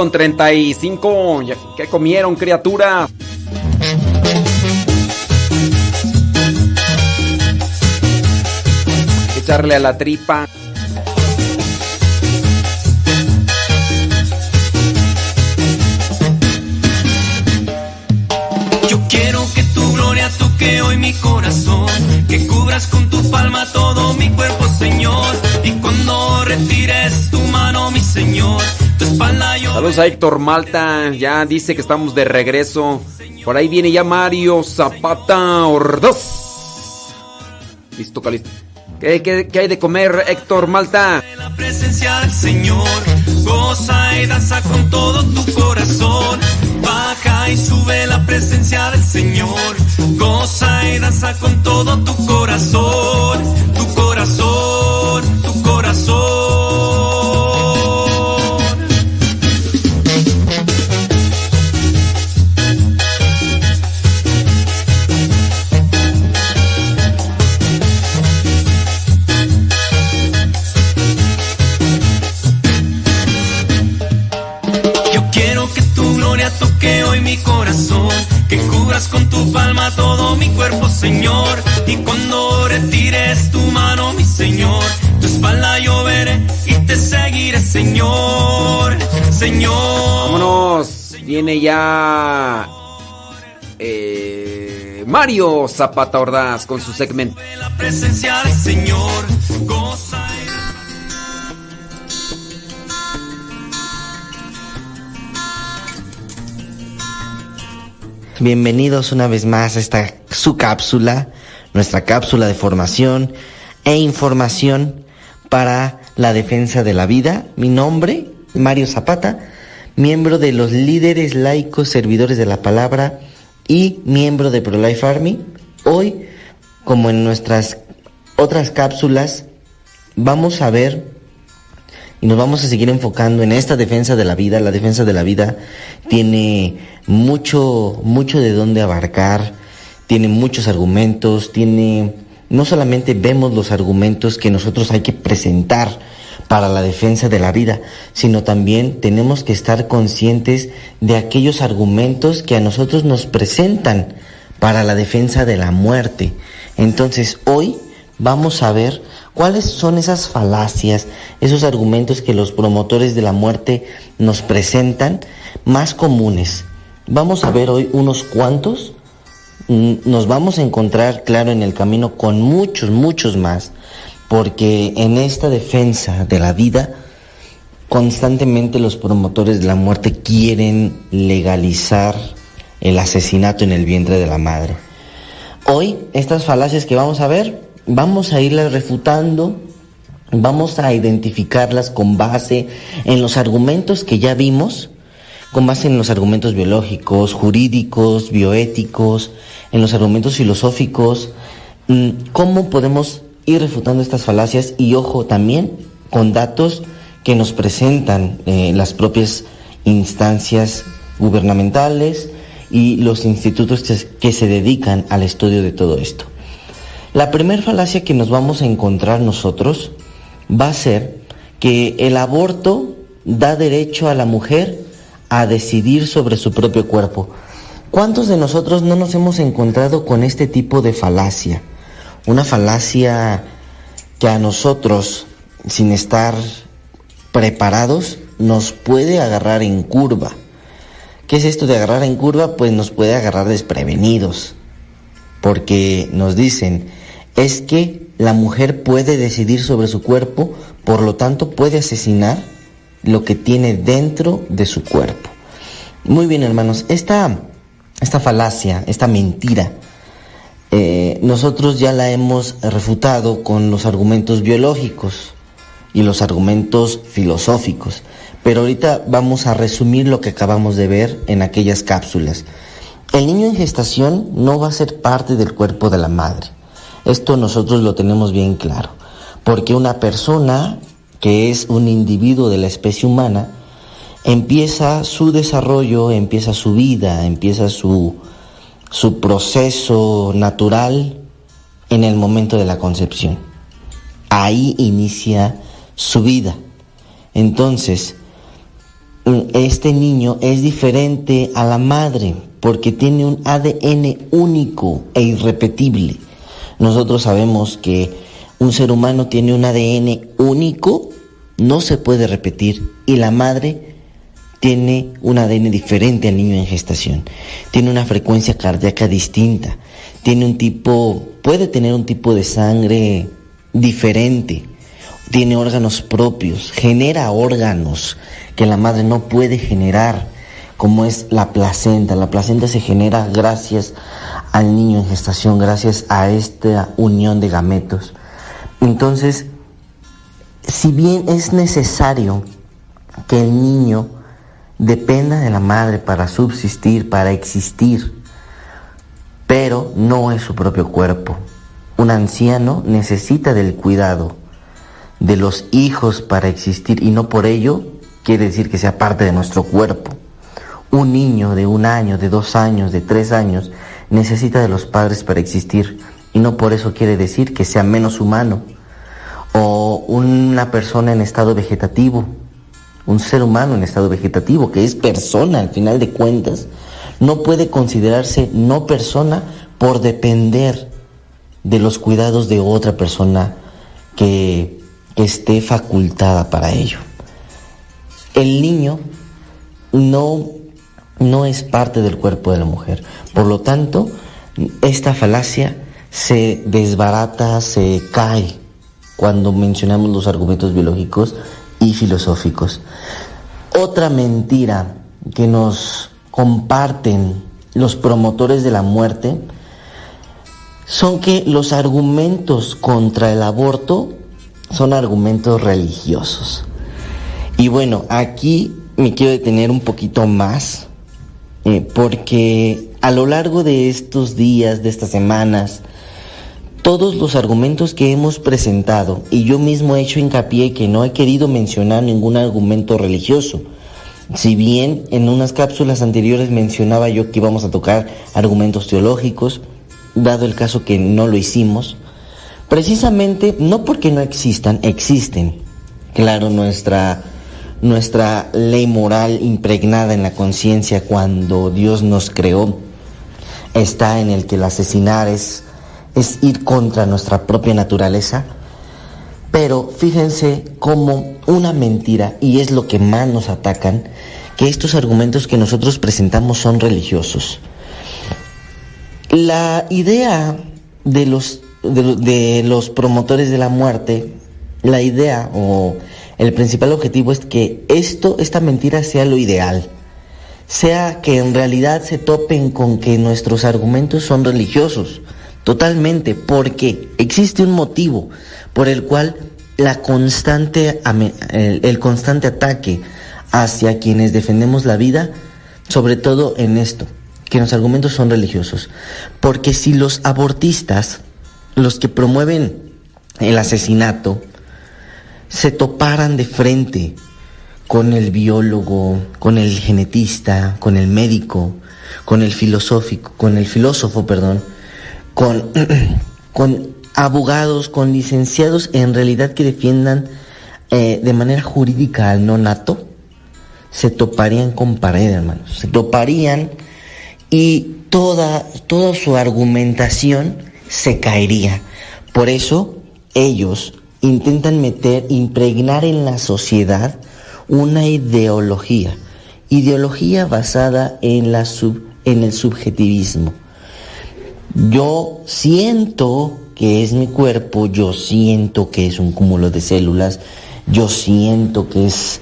S18: con
S2: 35. Ya- ¿Qué comieron, criatura? Echarle a la tripa. Saludos a Héctor Malta. Ya dice que estamos de regreso. Por ahí viene ya Mario Zapata Ordaz. Listo, calisto. ¿Qué, qué, qué hay de comer, Héctor Malta?
S18: la presencia del Señor. Goza y danza con todo tu corazón. Baja y sube la presencia del Señor. Goza y danza con todo tu corazón. Tu corazón, tu corazón. Tu palma todo mi cuerpo, Señor. Y cuando retires tu mano, mi Señor, tu espalda yo veré y te seguiré, Señor, Señor.
S2: Vámonos. Viene ya. eh, Mario Zapata Ordaz con su segmento.
S18: La presencia del Señor, goza
S19: Bienvenidos una vez más a esta su cápsula, nuestra cápsula de formación e información para la defensa de la vida. Mi nombre, Mario Zapata, miembro de los líderes laicos servidores de la palabra y miembro de ProLife Army. Hoy, como en nuestras otras cápsulas, vamos a ver y nos vamos a seguir enfocando en esta defensa de la vida. La defensa de la vida tiene mucho, mucho de dónde abarcar, tiene muchos argumentos, tiene, no solamente vemos los argumentos que nosotros hay que presentar para la defensa de la vida, sino también tenemos que estar conscientes de aquellos argumentos que a nosotros nos presentan para la defensa de la muerte. Entonces, hoy vamos a ver cuáles son esas falacias, esos argumentos que los promotores de la muerte nos presentan más comunes. Vamos a ver hoy unos cuantos. Mm, Nos vamos a encontrar, claro, en el camino con muchos, muchos más, porque en esta defensa de la vida, constantemente los promotores de la muerte quieren legalizar el asesinato en el vientre de la madre. Hoy, estas falacias que vamos a ver, vamos a irlas refutando, vamos a identificarlas con base en los argumentos que ya vimos, con base en los argumentos biológicos, jurídicos, bioéticos, en los argumentos filosóficos, mm, cómo podemos ir refutando estas falacias y ojo también con datos que nos presentan eh, las propias instancias gubernamentales y los institutos que- que se dedican al estudio de todo esto. La primera falacia que nos vamos a encontrar nosotros va a ser que el aborto da derecho a la mujer a decidir sobre su propio cuerpo. ¿Cuántos de nosotros no nos hemos encontrado con este tipo de falacia? Una falacia que a nosotros, sin estar preparados, nos puede agarrar en curva. ¿Qué es esto de agarrar en curva? Pues nos puede agarrar desprevenidos. Porque nos dicen, es que la mujer puede decidir sobre su cuerpo, por lo tanto puede asesinar lo que tiene dentro de su cuerpo. Muy bien, hermanos, esta, esta falacia, esta mentira, eh, nosotros ya la hemos refutado con los argumentos biológicos y los argumentos filosóficos. Pero ahorita vamos a resumir lo que acabamos de ver en aquellas cápsulas. El niño en gestación no va a ser parte del cuerpo de la madre. Esto nosotros lo tenemos bien claro. Porque una persona que es un individuo de la especie humana empieza su desarrollo, empieza su vida, empieza su, su proceso natural en el momento de la concepción. Ahí inicia su vida. Entonces, este niño es diferente a la madre porque tiene un ADN único e irrepetible. Nosotros sabemos que un ser humano tiene un ADN único, no se puede repetir, y la madre tiene un ADN diferente al niño en gestación. Tiene una frecuencia cardíaca distinta, tiene un tipo, puede tener un tipo de sangre diferente tiene órganos propios, genera órganos que la madre no puede generar, como es la placenta. La placenta se genera gracias al niño en gestación, gracias a esta unión de gametos. Entonces, si bien es necesario que el niño dependa de la madre para subsistir, para existir, pero no es su propio cuerpo. Un anciano necesita del cuidado de los hijos para existir y no por ello quiere decir que sea parte de nuestro cuerpo. Un niño de un año, de dos años, de tres años necesita de los padres para existir y no por eso quiere decir que sea menos humano. O una persona en estado vegetativo, un ser humano en estado vegetativo, que es persona al final de cuentas, no puede considerarse no persona por depender de los cuidados de otra persona que esté facultada para ello. El niño no, no es parte del cuerpo de la mujer. Por lo tanto, esta falacia se desbarata, se cae cuando mencionamos los argumentos biológicos y filosóficos. Otra mentira que nos comparten los promotores de la muerte son que los argumentos contra el aborto son argumentos religiosos. Y bueno, aquí me quiero detener un poquito más, eh, porque a lo largo de estos días, de estas semanas, todos los argumentos que hemos presentado, y yo mismo he hecho hincapié que no he querido mencionar ningún argumento religioso, si bien en unas cápsulas anteriores mencionaba yo que íbamos a tocar argumentos teológicos, dado el caso que no lo hicimos, Precisamente, no porque no existan, existen. Claro, nuestra, nuestra ley moral impregnada en la conciencia cuando Dios nos creó está en el que el asesinar es, es ir contra nuestra propia naturaleza. Pero fíjense cómo una mentira, y es lo que más nos atacan, que estos argumentos que nosotros presentamos son religiosos. La idea de los de, los promotores de la muerte, la idea o el principal objetivo es que esto, esta mentira sea lo ideal. Sea que en realidad se topen con que nuestros argumentos son religiosos. Totalmente, porque existe un motivo por el cual la constante, el, el constante ataque hacia quienes defendemos la vida, sobre todo en esto, que los argumentos son religiosos. Porque si los abortistas los que promueven el asesinato se toparan de frente con el biólogo, con el genetista, con el médico, con el filosófico, con el filósofo, perdón, con, con abogados, con licenciados en realidad que defiendan eh, de manera jurídica al no nato, se toparían con pared, hermanos. Se toparían y toda, toda su argumentación se caería. Por eso ellos intentan meter, impregnar en la sociedad una ideología, ideología basada en, la sub, en el subjetivismo. Yo siento que es mi cuerpo, yo siento que es un cúmulo de células, yo siento que es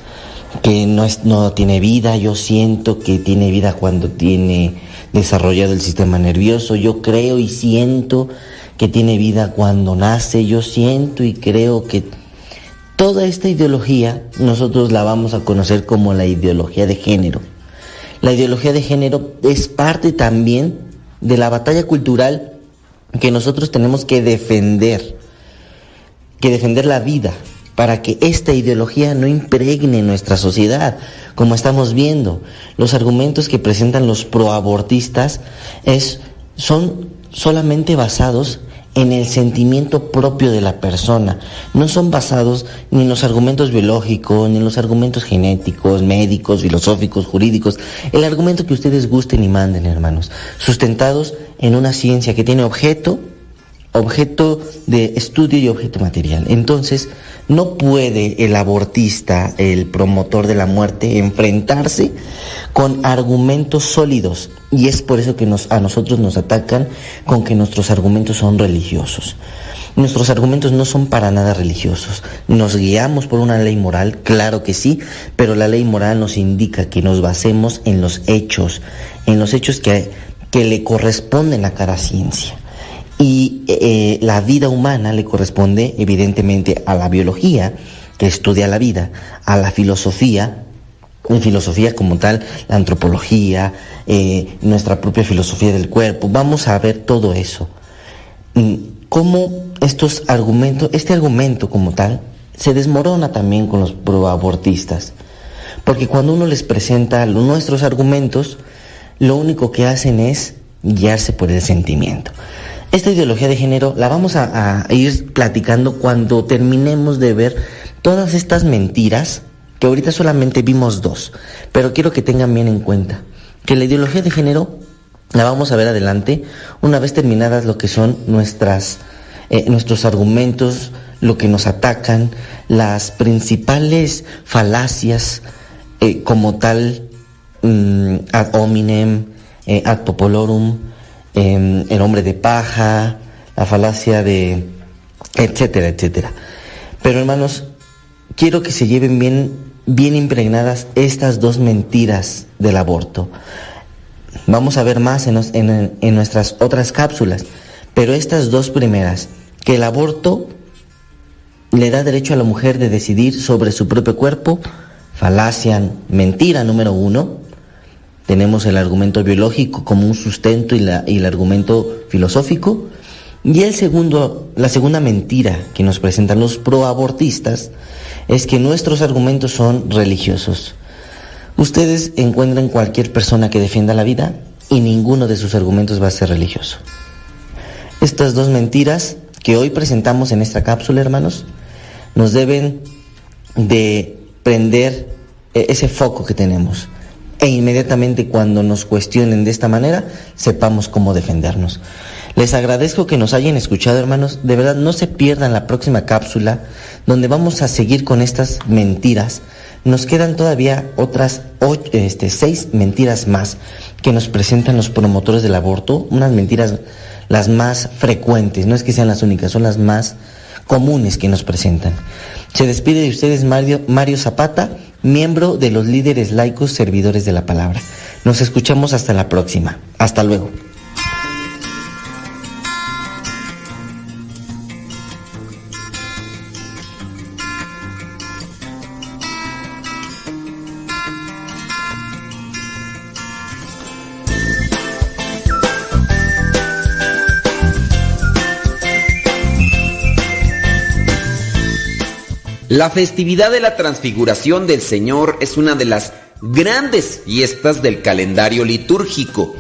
S19: que no, es, no tiene vida, yo siento que tiene vida cuando tiene desarrollado el sistema nervioso, yo creo y siento que tiene vida cuando nace, yo siento y creo que toda esta ideología nosotros la vamos a conocer como la ideología de género. La ideología de género es parte también de la batalla cultural que nosotros tenemos que defender, que defender la vida, para que esta ideología no impregne nuestra sociedad, como estamos viendo. Los argumentos que presentan los proabortistas es, son solamente basados en el sentimiento propio de la persona. No son basados ni en los argumentos biológicos, ni en los argumentos genéticos, médicos, filosóficos, jurídicos. El argumento que ustedes gusten y manden, hermanos. Sustentados en una ciencia que tiene objeto, objeto de estudio y objeto material. Entonces, no puede el abortista, el promotor de la muerte, enfrentarse con argumentos sólidos. Y es por eso que a nosotros nos atacan con que nuestros argumentos son religiosos. Nuestros argumentos no son para nada religiosos. Nos guiamos por una ley moral, claro que sí, pero la ley moral nos indica que nos basemos en los hechos, en los hechos que, que le corresponden a cada ciencia y eh, la vida humana le corresponde evidentemente a la biología, que estudia la vida, a la filosofía, en filosofía como tal, la antropología, eh, nuestra propia filosofía del cuerpo. Vamos a ver todo eso. Mm, cómo estos argumentos, este argumento como tal, se desmorona también con los proabortistas. Porque cuando uno les presenta nuestros argumentos, lo único que hacen es guiarse por el sentimiento. Esta ideología de género la vamos a, ir platicando cuando terminemos de ver todas estas mentiras, que ahorita solamente vimos dos, pero quiero que tengan bien en cuenta que la ideología de género la vamos a ver adelante una vez terminadas lo que son nuestras, eh, nuestros argumentos, lo que nos atacan, las principales falacias eh, como tal, mm, ad hominem, eh, ad popolorum, el hombre de paja, la falacia de, etcétera, etcétera. Pero hermanos, quiero que se lleven bien, bien impregnadas estas dos mentiras del aborto. Vamos a ver más en nuestras otras cápsulas, pero estas dos primeras, que el aborto le da derecho a la mujer de decidir sobre su propio cuerpo, falacia, mentira número uno, tenemos el argumento biológico como un sustento y, la, y el argumento filosófico. Y el segundo, la segunda mentira que nos presentan los proabortistas es que nuestros argumentos son religiosos. Ustedes encuentran cualquier persona que defienda la vida y ninguno de sus argumentos va a ser religioso. Estas dos mentiras que hoy presentamos en esta cápsula, hermanos, nos deben de prender eh, ese foco que tenemos e inmediatamente cuando nos cuestionen de esta manera, sepamos cómo defendernos. Les agradezco que nos hayan escuchado, hermanos. De verdad, no se pierdan la próxima cápsula donde vamos a seguir con estas mentiras. Nos quedan todavía otras este, seis mentiras más que nos presentan los promotores del aborto. Unas mentiras las más frecuentes, no es que sean las únicas, son las más comunes que nos presentan. Se despide de ustedes Mario, Mario Zapata miembro de los líderes laicos servidores de la palabra. Nos escuchamos hasta la próxima. Hasta luego.
S2: La festividad de la transfiguración del Señor es una de las grandes fiestas del calendario litúrgico.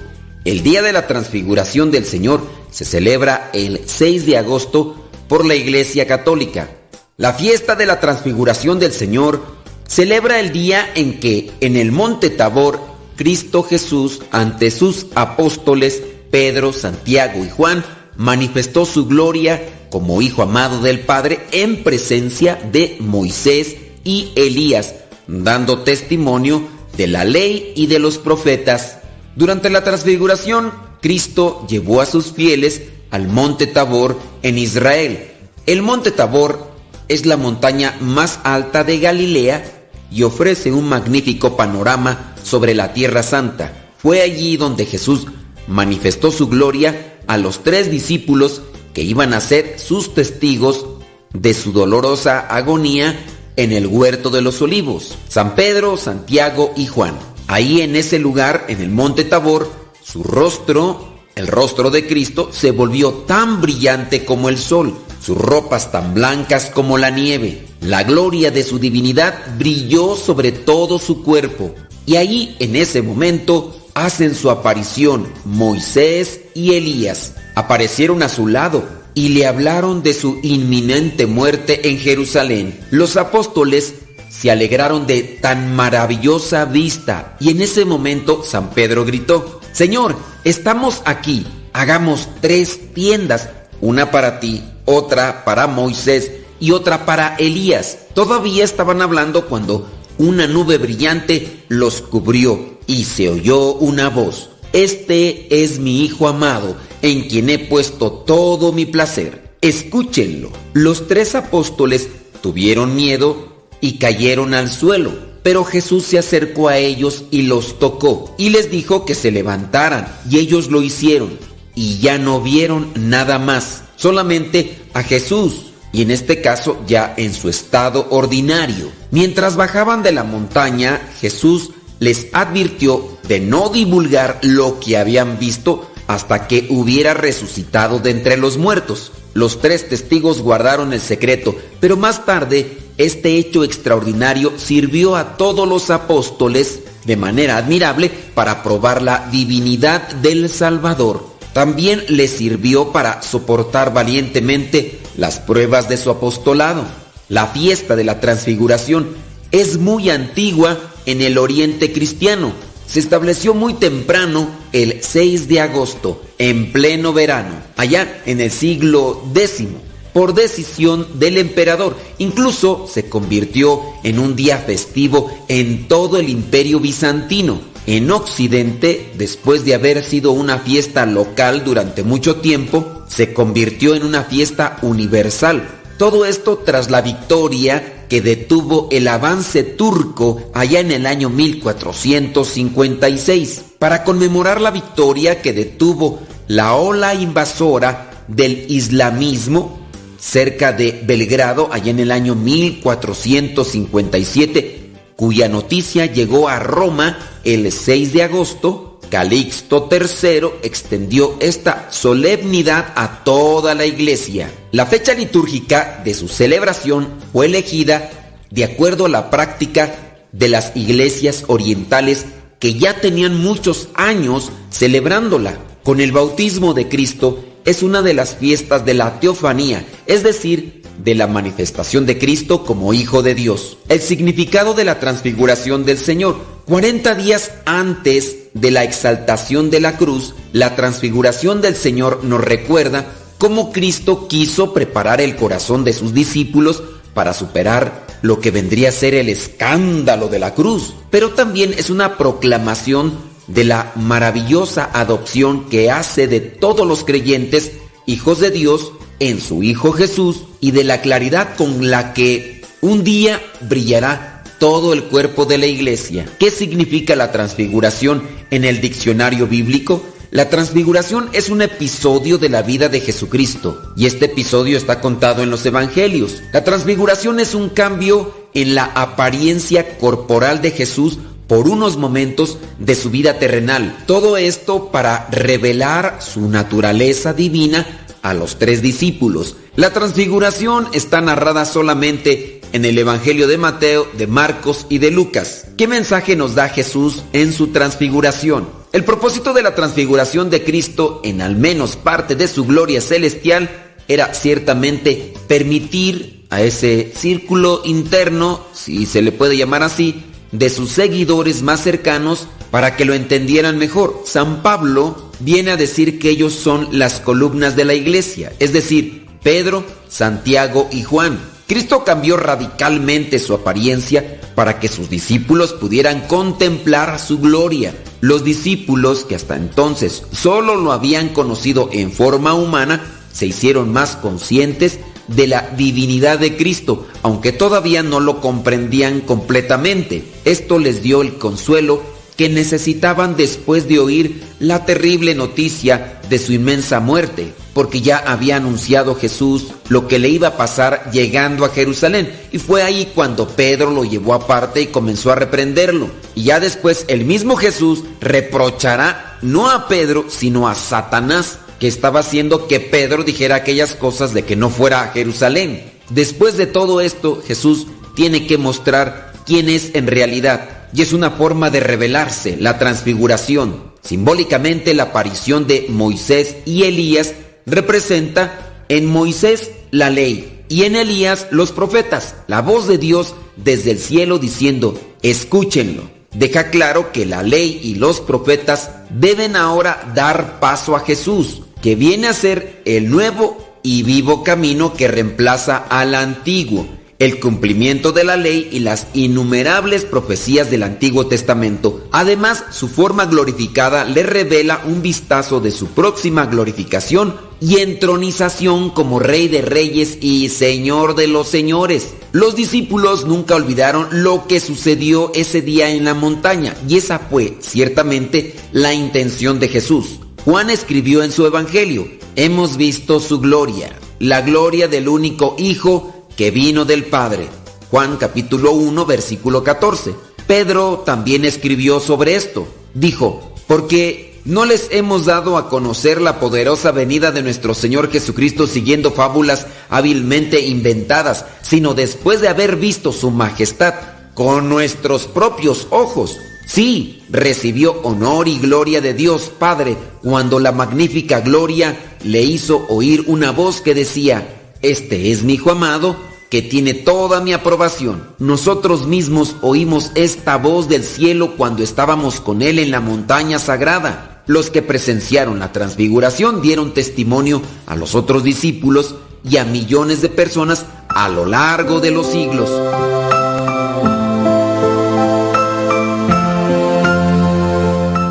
S2: El día de la transfiguración del Señor se celebra el 6 de agosto por la Iglesia Católica. La fiesta de la transfiguración del Señor celebra el día en que en el monte Tabor Cristo Jesús ante sus apóstoles Pedro, Santiago y Juan manifestó su gloria como hijo amado del Padre en presencia de Moisés y Elías, dando testimonio de la ley y de los profetas. Durante la transfiguración, Cristo llevó a sus fieles al monte Tabor en Israel. El monte Tabor es la montaña más alta de Galilea y ofrece un magnífico panorama sobre la Tierra Santa. Fue allí donde Jesús manifestó su gloria a los tres discípulos que iban a ser sus testigos de su dolorosa agonía en el huerto de los olivos, San Pedro, Santiago y Juan. Ahí en ese lugar, en el monte Tabor, su rostro, el rostro de Cristo, se volvió tan brillante como el sol, sus ropas tan blancas como la nieve. La gloria de su divinidad brilló sobre todo su cuerpo. Y ahí, en ese momento, hacen su aparición Moisés y Elías. Aparecieron a su lado y le hablaron de su inminente muerte en Jerusalén. Los apóstoles se alegraron de tan maravillosa vista y en ese momento San Pedro gritó, Señor, estamos aquí, hagamos tres tiendas, una para ti, otra para Moisés y otra para Elías. Todavía estaban hablando cuando una nube brillante los cubrió y se oyó una voz. Este es mi Hijo amado, en quien he puesto todo mi placer. Escúchenlo. Los tres apóstoles tuvieron miedo y cayeron al suelo, pero Jesús se acercó a ellos y los tocó y les dijo que se levantaran, y ellos lo hicieron, y ya no vieron nada más, solamente a Jesús y en este caso ya en su estado ordinario. Mientras bajaban de la montaña, Jesús les advirtió de no divulgar lo que habían visto hasta que hubiera resucitado de entre los muertos. Los tres testigos guardaron el secreto, pero más tarde este hecho extraordinario sirvió a todos los apóstoles de manera admirable para probar la divinidad del Salvador. También les sirvió para soportar valientemente las pruebas de su apostolado. La fiesta de la transfiguración es muy antigua en el oriente cristiano. Se estableció muy temprano, el 6 de agosto, en pleno verano, allá en el siglo X, por decisión del emperador. Incluso se convirtió en un día festivo en todo el imperio bizantino. En Occidente, después de haber sido una fiesta local durante mucho tiempo, se convirtió en una fiesta universal. Todo esto tras la victoria que detuvo el avance turco allá en el año 1456, para conmemorar la victoria que detuvo la ola invasora del islamismo cerca de Belgrado allá en el año 1457, cuya noticia llegó a Roma el 6 de agosto Calixto III extendió esta solemnidad a toda la iglesia. La fecha litúrgica de su celebración fue elegida de acuerdo a la práctica de las iglesias orientales que ya tenían muchos años celebrándola. Con el bautismo de Cristo es una de las fiestas de la teofanía, es decir, de la manifestación de Cristo como Hijo de Dios. El significado de la transfiguración del Señor. 40 días antes de la exaltación de la cruz, la transfiguración del Señor nos recuerda cómo Cristo quiso preparar el corazón de sus discípulos para superar lo que vendría a ser el escándalo de la cruz. Pero también es una proclamación de la maravillosa adopción que hace de todos los creyentes hijos de Dios en su Hijo Jesús y de la claridad con la que un día brillará todo el cuerpo de la iglesia. ¿Qué significa la transfiguración en el diccionario bíblico? La transfiguración es un episodio de la vida de Jesucristo y este episodio está contado en los evangelios. La transfiguración es un cambio en la apariencia corporal de Jesús por unos momentos de su vida terrenal. Todo esto para revelar su naturaleza divina a los tres discípulos. La transfiguración está narrada solamente en el Evangelio de Mateo, de Marcos y de Lucas. ¿Qué mensaje nos da Jesús en su transfiguración? El propósito de la transfiguración de Cristo en al menos parte de su gloria celestial era ciertamente permitir a ese círculo interno, si se le puede llamar así, de sus seguidores más cercanos para que lo entendieran mejor. San Pablo viene a decir que ellos son las columnas de la iglesia, es decir, Pedro, Santiago y Juan. Cristo cambió radicalmente su apariencia para que sus discípulos pudieran contemplar su gloria. Los discípulos, que hasta entonces solo lo habían conocido en forma humana, se hicieron más conscientes de la divinidad de Cristo, aunque todavía no lo comprendían completamente. Esto les dio el consuelo que necesitaban después de oír la terrible noticia de su inmensa muerte, porque ya había anunciado Jesús lo que le iba a pasar llegando a Jerusalén. Y fue ahí cuando Pedro lo llevó aparte y comenzó a reprenderlo. Y ya después el mismo Jesús reprochará no a Pedro, sino a Satanás, que estaba haciendo que Pedro dijera aquellas cosas de que no fuera a Jerusalén. Después de todo esto, Jesús tiene que mostrar quién es en realidad y es una forma de revelarse, la transfiguración. Simbólicamente la aparición de Moisés y Elías representa en Moisés la ley y en Elías los profetas, la voz de Dios desde el cielo diciendo, escúchenlo. Deja claro que la ley y los profetas deben ahora dar paso a Jesús, que viene a ser el nuevo y vivo camino que reemplaza al antiguo el cumplimiento de la ley y las innumerables profecías del Antiguo Testamento. Además, su forma glorificada le revela un vistazo de su próxima glorificación y entronización como Rey de Reyes y Señor de los Señores. Los discípulos nunca olvidaron lo que sucedió ese día en la montaña y esa fue ciertamente la intención de Jesús. Juan escribió en su Evangelio, hemos visto su gloria, la gloria del único Hijo que vino del Padre. Juan capítulo 1 versículo 14. Pedro también escribió sobre esto. Dijo, porque no les hemos dado a conocer la poderosa venida de nuestro Señor Jesucristo siguiendo fábulas hábilmente inventadas, sino después de haber visto su majestad con nuestros propios ojos. Sí, recibió honor y gloria de Dios Padre cuando la magnífica gloria le hizo oír una voz que decía, Este es mi Hijo amado, que tiene toda mi aprobación. Nosotros mismos oímos esta voz del cielo cuando estábamos con Él en la montaña sagrada. Los que presenciaron la transfiguración dieron testimonio a los otros discípulos y a millones de personas a lo largo de los siglos.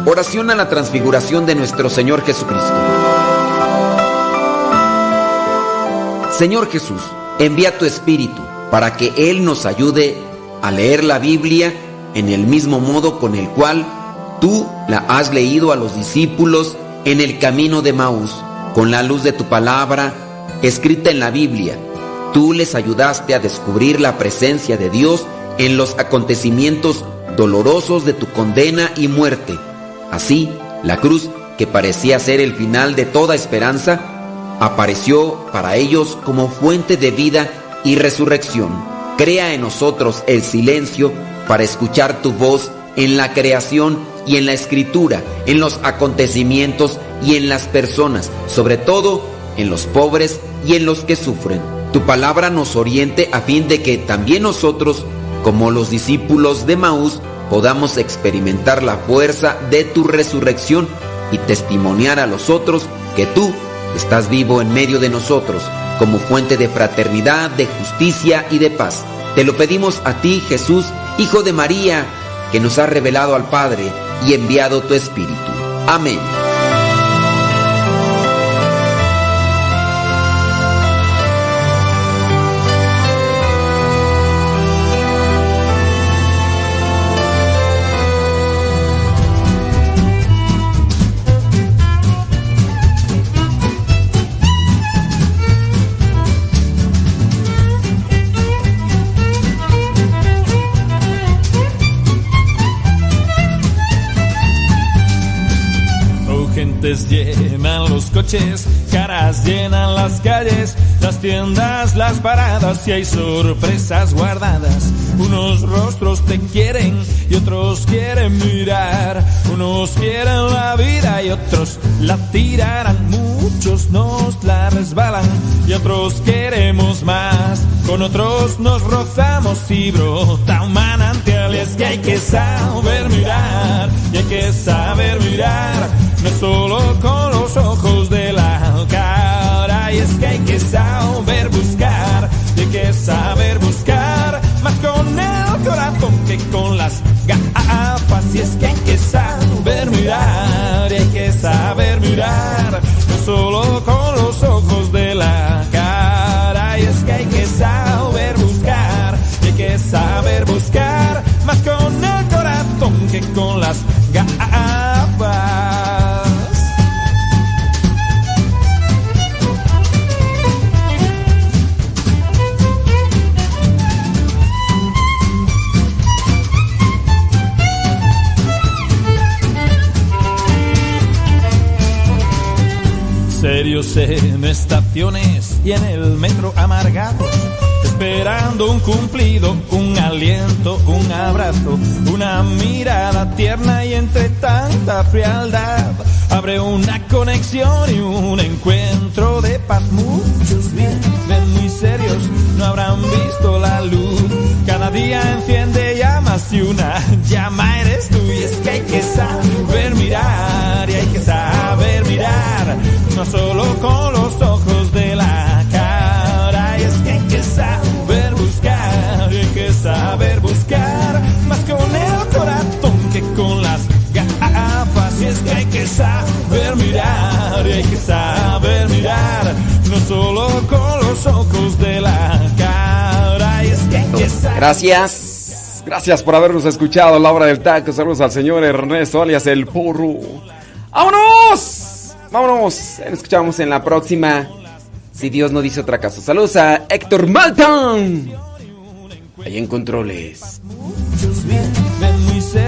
S2: Oración a la transfiguración de nuestro Señor Jesucristo. Señor Jesús, envía tu Espíritu para que Él nos ayude a leer la Biblia en el mismo modo con el cual tú la has leído a los discípulos en el camino de Maús, con la luz de tu palabra escrita en la Biblia. Tú les ayudaste a descubrir la presencia de Dios en los acontecimientos dolorosos de tu condena y muerte. Así, la cruz, que parecía ser el final de toda esperanza, apareció para ellos como fuente de vida y resurrección. Crea en nosotros el silencio para escuchar tu voz en la creación y en la escritura, en los acontecimientos y en las personas, sobre todo en los pobres y en los que sufren. Tu palabra nos oriente a fin de que también nosotros, como los discípulos de Maús, podamos experimentar la fuerza de tu resurrección y testimoniar a los otros que tú Estás vivo en medio de nosotros como fuente de fraternidad, de justicia y de paz. Te lo pedimos a ti, Jesús, Hijo de María, que nos has revelado al Padre y enviado tu Espíritu. Amén.
S1: Llenan los coches, caras llenan las calles, las tiendas, las paradas y hay sorpresas guardadas. Unos rostros te quieren y otros quieren mirar. Unos quieren la vida y otros la tirarán. Muchos nos la resbalan y otros queremos más. Con otros nos rozamos y brota un manantial. Que hay que saber mirar y hay que saber mirar no solo con los ojos de la cara. Y es que hay que saber buscar, hay que saber buscar, más con el corazón que con las gafas. Y es que hay que saber mirar, hay que saber mirar, no solo con los ojos de la. En estaciones y en el metro amargados, esperando un cumplido, un aliento, un abrazo, una mirada tierna y entre tanta frialdad abre una conexión y un encuentro de paz. Muchos viven muy serios, no habrán visto la luz. Cada día enciende llamas y una llama eres tú. Y es que hay que saber mirar y hay que saber mirar, no solo con los ojos de la cara. Y es que hay que saber buscar hay que saber buscar, más con el corazón que con las gafas. Y es que hay que saber mirar hay que saber mirar, no solo con los ojos de la cara. Y es que hay que saber
S2: Gracias. Gracias por habernos escuchado la hora del taco. Saludos al señor Ernesto, alias el Porro. ¡Vámonos! ¡Vámonos! Nos escuchamos en la próxima. Si Dios no dice otra cosa. Saludos a Héctor Malton. Ahí en controles.